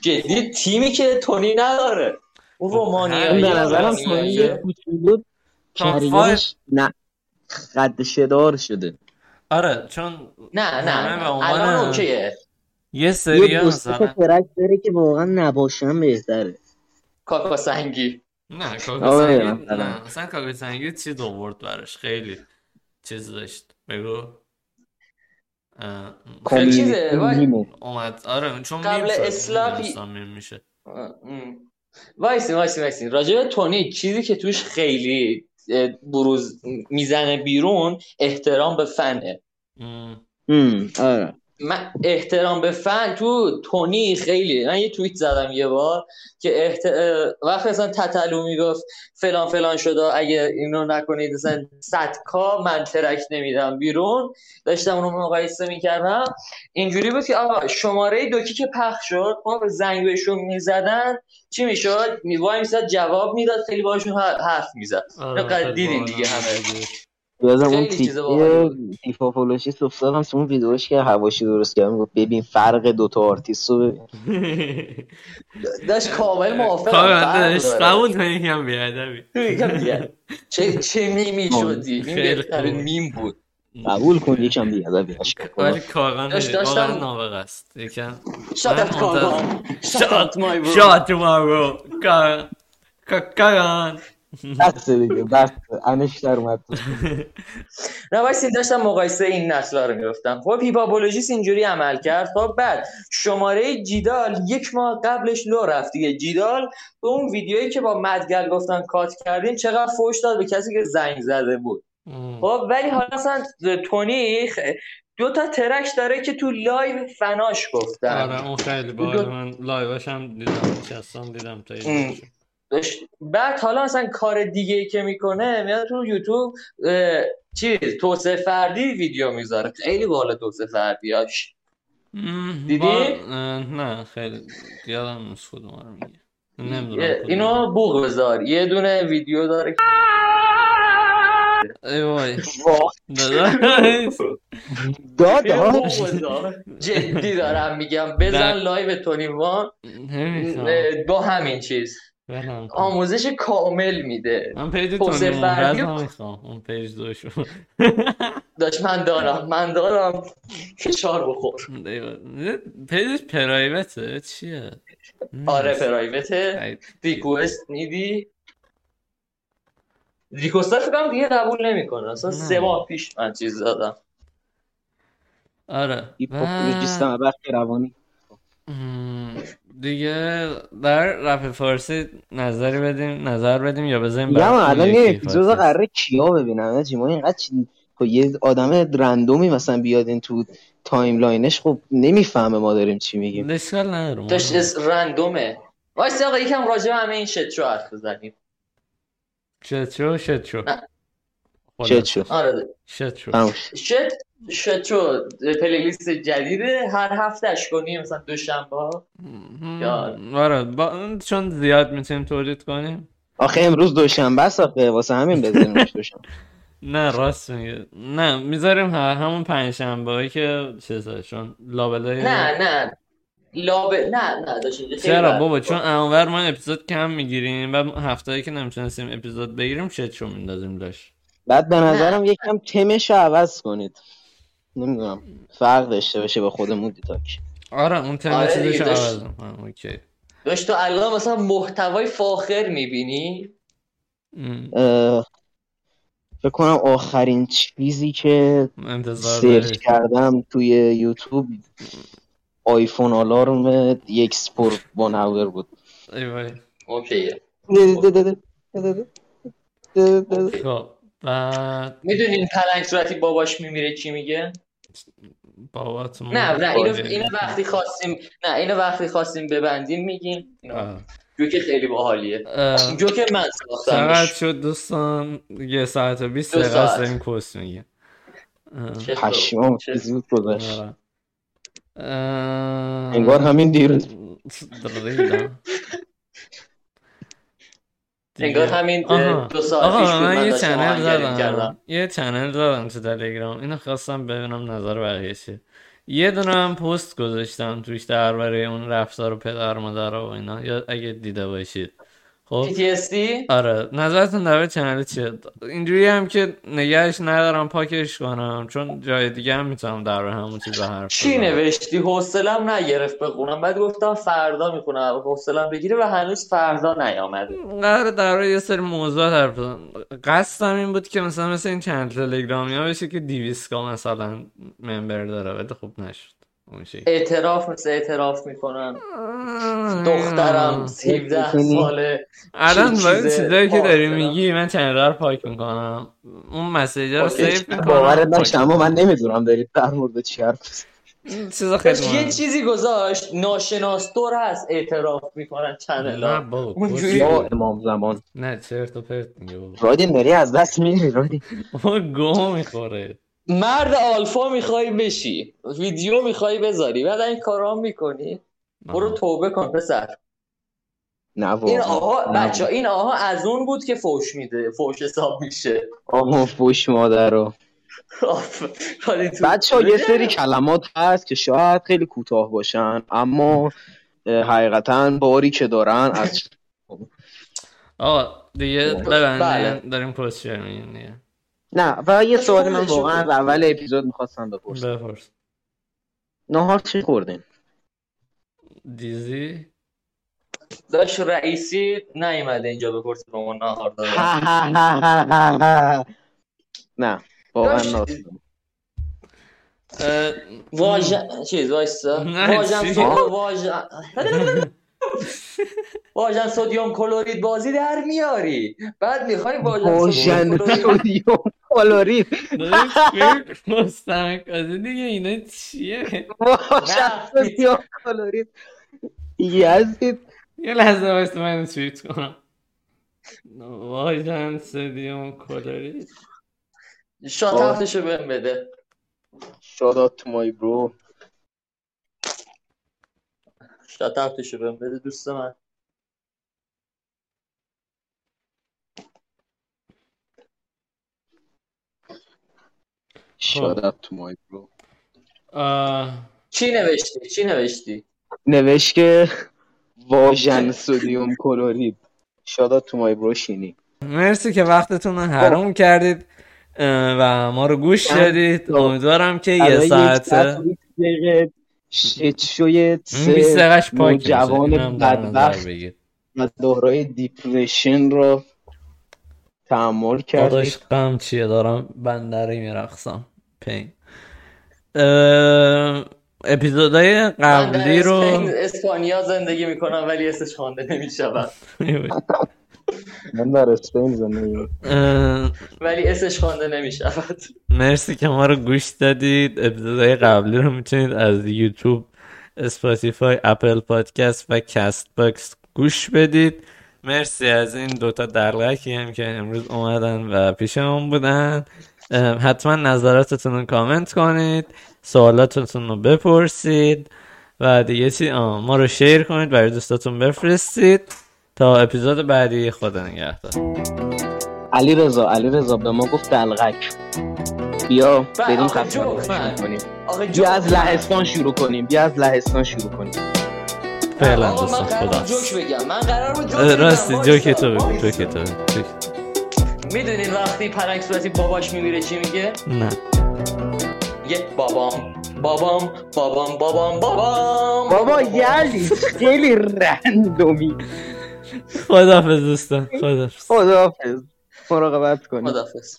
جدی تیمی که تونی نداره. اون خب، رومانیایی به یه نظرم میگه. یه کوچولو تاپ کریرش نه. قد شدار شده. آره چون نه نه به الان اوکیه. یه سری مثلا ترک داره که واقعا نباشن بهتره. کاکا سنگی. نه آره، کاکا مثلا. نه اصلا کاکا سنگی چیز آورد براش. خیلی چیز داشت. بگو. خیلی چیزه، اومد آره چون قبل میم میشه. وایسی وایسی وایسی راجع به تونی چیزی که توش خیلی بروز می‌زنه بیرون احترام به فنه. ام. ام، آره. من احترام به فن تو تونی خیلی. من یه توییت زدم یه بار که احت... وقتی اصلا تتلو می‌گفت فلان فلان شده اگه اینو نکنید مثلا صدکا من ترک نمیدم بیرون. داشتم اونو مقایسه می‌کردم. اینجوری بود که آقا شماره دوکی که پخش شد ما به زنگ بهشون می‌زدن چی می‌شد؟ میوای می‌زد جواب می‌داد خیلی باشون حرف می‌زد. آره، دیدین دیگه هم همه. یادم اون فیفا فولوشیست افتادم تو اون ویدیوش که هواشی درست کردم گفت ببین فرق دوتا آرتیست رو ببین. داشت کامل موافقم کاملا فرق داشت. قبول کنی یکم بیادبی. چه چه میمی شدی؟ این خیلی. میم بود. قبول کن یکم بیادبی ولی واقعا داشتم- نابغه است. یکم شاتت کاغان شات مای برو. شات مارو کاغان بس دیگه بس. انش در اومد. تو. نه وایسی داشتم مقایسه این نسلا رو می‌گفتم. خب هیپاپولوژیس اینجوری عمل کرد. خب بعد شماره جیدال یک ماه قبلش لو رفت دیگه. جیدال به اون ویدیویی که با مدگل گفتن کات کردیم چقدر فوش داد به کسی که زنگ زده بود. خب ولی حالا اصلا تونی دو تا track داره که تو live فناش گفتن. آره اون خیلی باحال. من live ش هم دیدم نشستم دیدم تا بعد حالا مثلا کار دیگه ای که می‌کنه میاد تو یوتیوب اه، چیز توسعه فردی ویدیو می‌ذاره خیلی بالا توسعه فردیاش دیدی؟ با... اه، نه خیلی یادم نیست کدوم رو میگه. نمی‌دونم. اینو بوق بذار. یه دونه ویدیو داره که ای وای. داداش داد جدی دارم میگم. بزن. لایو تونی وان. با همین چیز. ولم کن. آموزش کامل میده. من پیج فردی اون پیج دوشو داشت من دارم من دارم. فشار بخور. پیجش پرایوته چیه؟ آره. private ه. ای، request میدی. request کنم دیگه قبول نمی‌کنه. اصلا. سه ماه پیش من چیز دادم. آره. Hiphopologist و- روانی. دیگه در رپ فارسی نظری بدیم نظر بدیم یا بزنیم میگم بر الان یه اپیزود؟ قراره کیا ببینم ما اینقدر چی- خب یه آدم random ی مثلا بیاد این تو timeline ش خب نمی‌فهمه ما داریم چی میگیم. اشکال نداره داشت اس random ه. وایس آقا یکم راجع به همه این shit show حرف بزنیم. shit show shit show. shit show آره. شد شد. shit shit show playlist جدیده. هر هفتهش کنیم مثلا دوشنبه یا- آره با... چون زیاد می‌تونیم تولید کنیم. آخه امروز دوشنبه است آخه. واسه همین بذاریمش دوشنبه نه راست میگه نه می‌ذاریم ه- همون پنج شنبه هایی که چیزه چون لابلای نه نه. لابه نه نه چرا بابا. چون اونور ما اپیزود کم می‌گیریم و هفتهایی که نمی‌تونستیم اپیزود بگیریم چه چون میندازیم داشت. بعد به نظرم یکم تمش رو عوض کنید. نمی‌دونم. فرق داشته باشه با خود مودی تاک آره اون تم آره چیزش عوض. اوکی. داشت تو الان مثلا محتوای فاخر می‌بینی؟ فکر کنم آخرین چیزی که انتظار سرچ کردم توی یوتیوب آیفون آلارم یک سپور وان هاور بود اوکیه بعد می‌دونین پلنگ صورتی باباش میمیره چی میگه؟ باباتون نه نه اینو, اینو وقتی خواستیم نه اینو وقتی خواستیم ببندیم میگیم. جوک خیلی باحالیه. جوک من ساختم چقدر شد دوستان؟ یه ساعت و بیست دقیقه است این کوست میگه پشمام زود گذشت. انگار همین دیروز. انگار همین دو ساعت آقا من یه چنل دارم یه چنل دارم تو تلگرام اینو خواستم ببینم نظر بقیه چیه. یه دونه هم پست گذاشتم توش درباره اون رفتار پدر مادر و اینا. یا اگه دیده باشید. خب. PTSD آره. نظرتون در چنل چیه؟ اینجوری هم که نگهش ندارم پاکش کنم چون جای دیگه هم می‌تونم در همون چیز حرف چی نوشتی؟ حوصلم نگرفت بخونم بعد گفتم فردا می‌خونم. حوصلم بگیره و هنوز فردا نیامده. قرار در یه سری موضوعات حرف قصدم این بود که مثلا مثل این چند تلگرامی ها بشه که دیویسکا مثلا ممبر داره ولی خوب نشد. اعتراف مثل اعتراف می‌کنن. دخترم 17 ساله. الان باید چیزایی که داری میگی من چند رو پاک می‌کنم. اون مسیجه رو سیف می‌کنم. باورت اما من نمی‌دونم دارید در مورد چی حرف چیزا خیلی یه چیزی گذاشت. ناشناستور هست اعتراف می‌کنن چنل ها. اونجوری امام زمان. نه چرت و پرت میگه رادین داری از دست میری رادین. گوه می‌خوره. مرد آلفا می‌خوای بشی. ویدیو می‌خوای بذاری. بعد این کارا می‌کنی. برو توبه کن پسر. نه این آها بچه این آها از اون بود که فوش میده فوش حساب میشه. آها فوش مادر رو بچه ها یه سری کلمات هست که شاید خیلی کوتاه باشن اما حقیقتا باری که دارن از آقا دیگه ببند داریم پست میگیم نه و یه سوال من واقعا از اول اپیزود می‌خواستم بپرسم. بپرس. نهار چی خوردین؟ دیزی؟ داشت رئیسی نیومده اینجا بپرسی به ما نهار نه واقعا ناستم واژن چیز وایستا. واژن واژن واژن سودیوم کلورید بازی در میاری. بعد می‌خوای واژن سودیوم کلورید. مستقل دیگه اینا چیه؟ واژن سودیوم کلورید. یزید. یه لحظه واسه من توییت کنم. واژن سودیوم کلورید. شات هفتشو بهم بده. اوت تو مای برو. شات هفتشو بهم بده دوست من. up to my bro. چی نوشتی؟ چی نوشتی؟ نوشت که واژن سودیوم کلورید شادا تو مای برو شینی. مرسی که وقتتون رو حرام کردید و ما رو گوش دادید. امیدوارم که یه ساعت شوی سه جوان بدبخت و دارای دیپرشن رو تحمل کردید داداش غم چیه؟ دارم بندری می‌رقصم پین. اپیزودهای قبلی رو اسپانیا زندگی می‌کنم ولی اسمش خوانده نمی‌شود. من در اسپین زندگی ولی اسمش خوانده نمی‌شود. مرسی که ما رو گوش دادید. اپیزودهای قبلی رو می‌تونید از یوتیوب Spotify Apple Podcast و Castbox گوش بدید. مرسی از این دوتا درلکی هم که امروز اومدن و پیشمون بودن. حتما نظراتتون رو کامنت کنید سوالاتتون رو بپرسید و دیگه چی؟ ما رو شیر کنید برای دوستاتون بفرستید. تا اپیزود بعدی خدا نگهدار. علی رضا علی رضا به ما گفت دلغک. بیا بریم خفه کنیم. بیا از لهستان شروع کنیم. بیا از لهستان شروع کنیم. فعلا دوستان خدا. جوک بگم. من قرار بود جوک راستی جوک تو بگو جوک تو می‌دونین وقتی پلنگ صورتی باباش میمیره چی میگه؟ نه. یه بابام بابام بابام بابام بابام. بابا یعنی خیلی رندومی. خدافز دوستان. خدافز خدافز مراقبت کنید. خدافز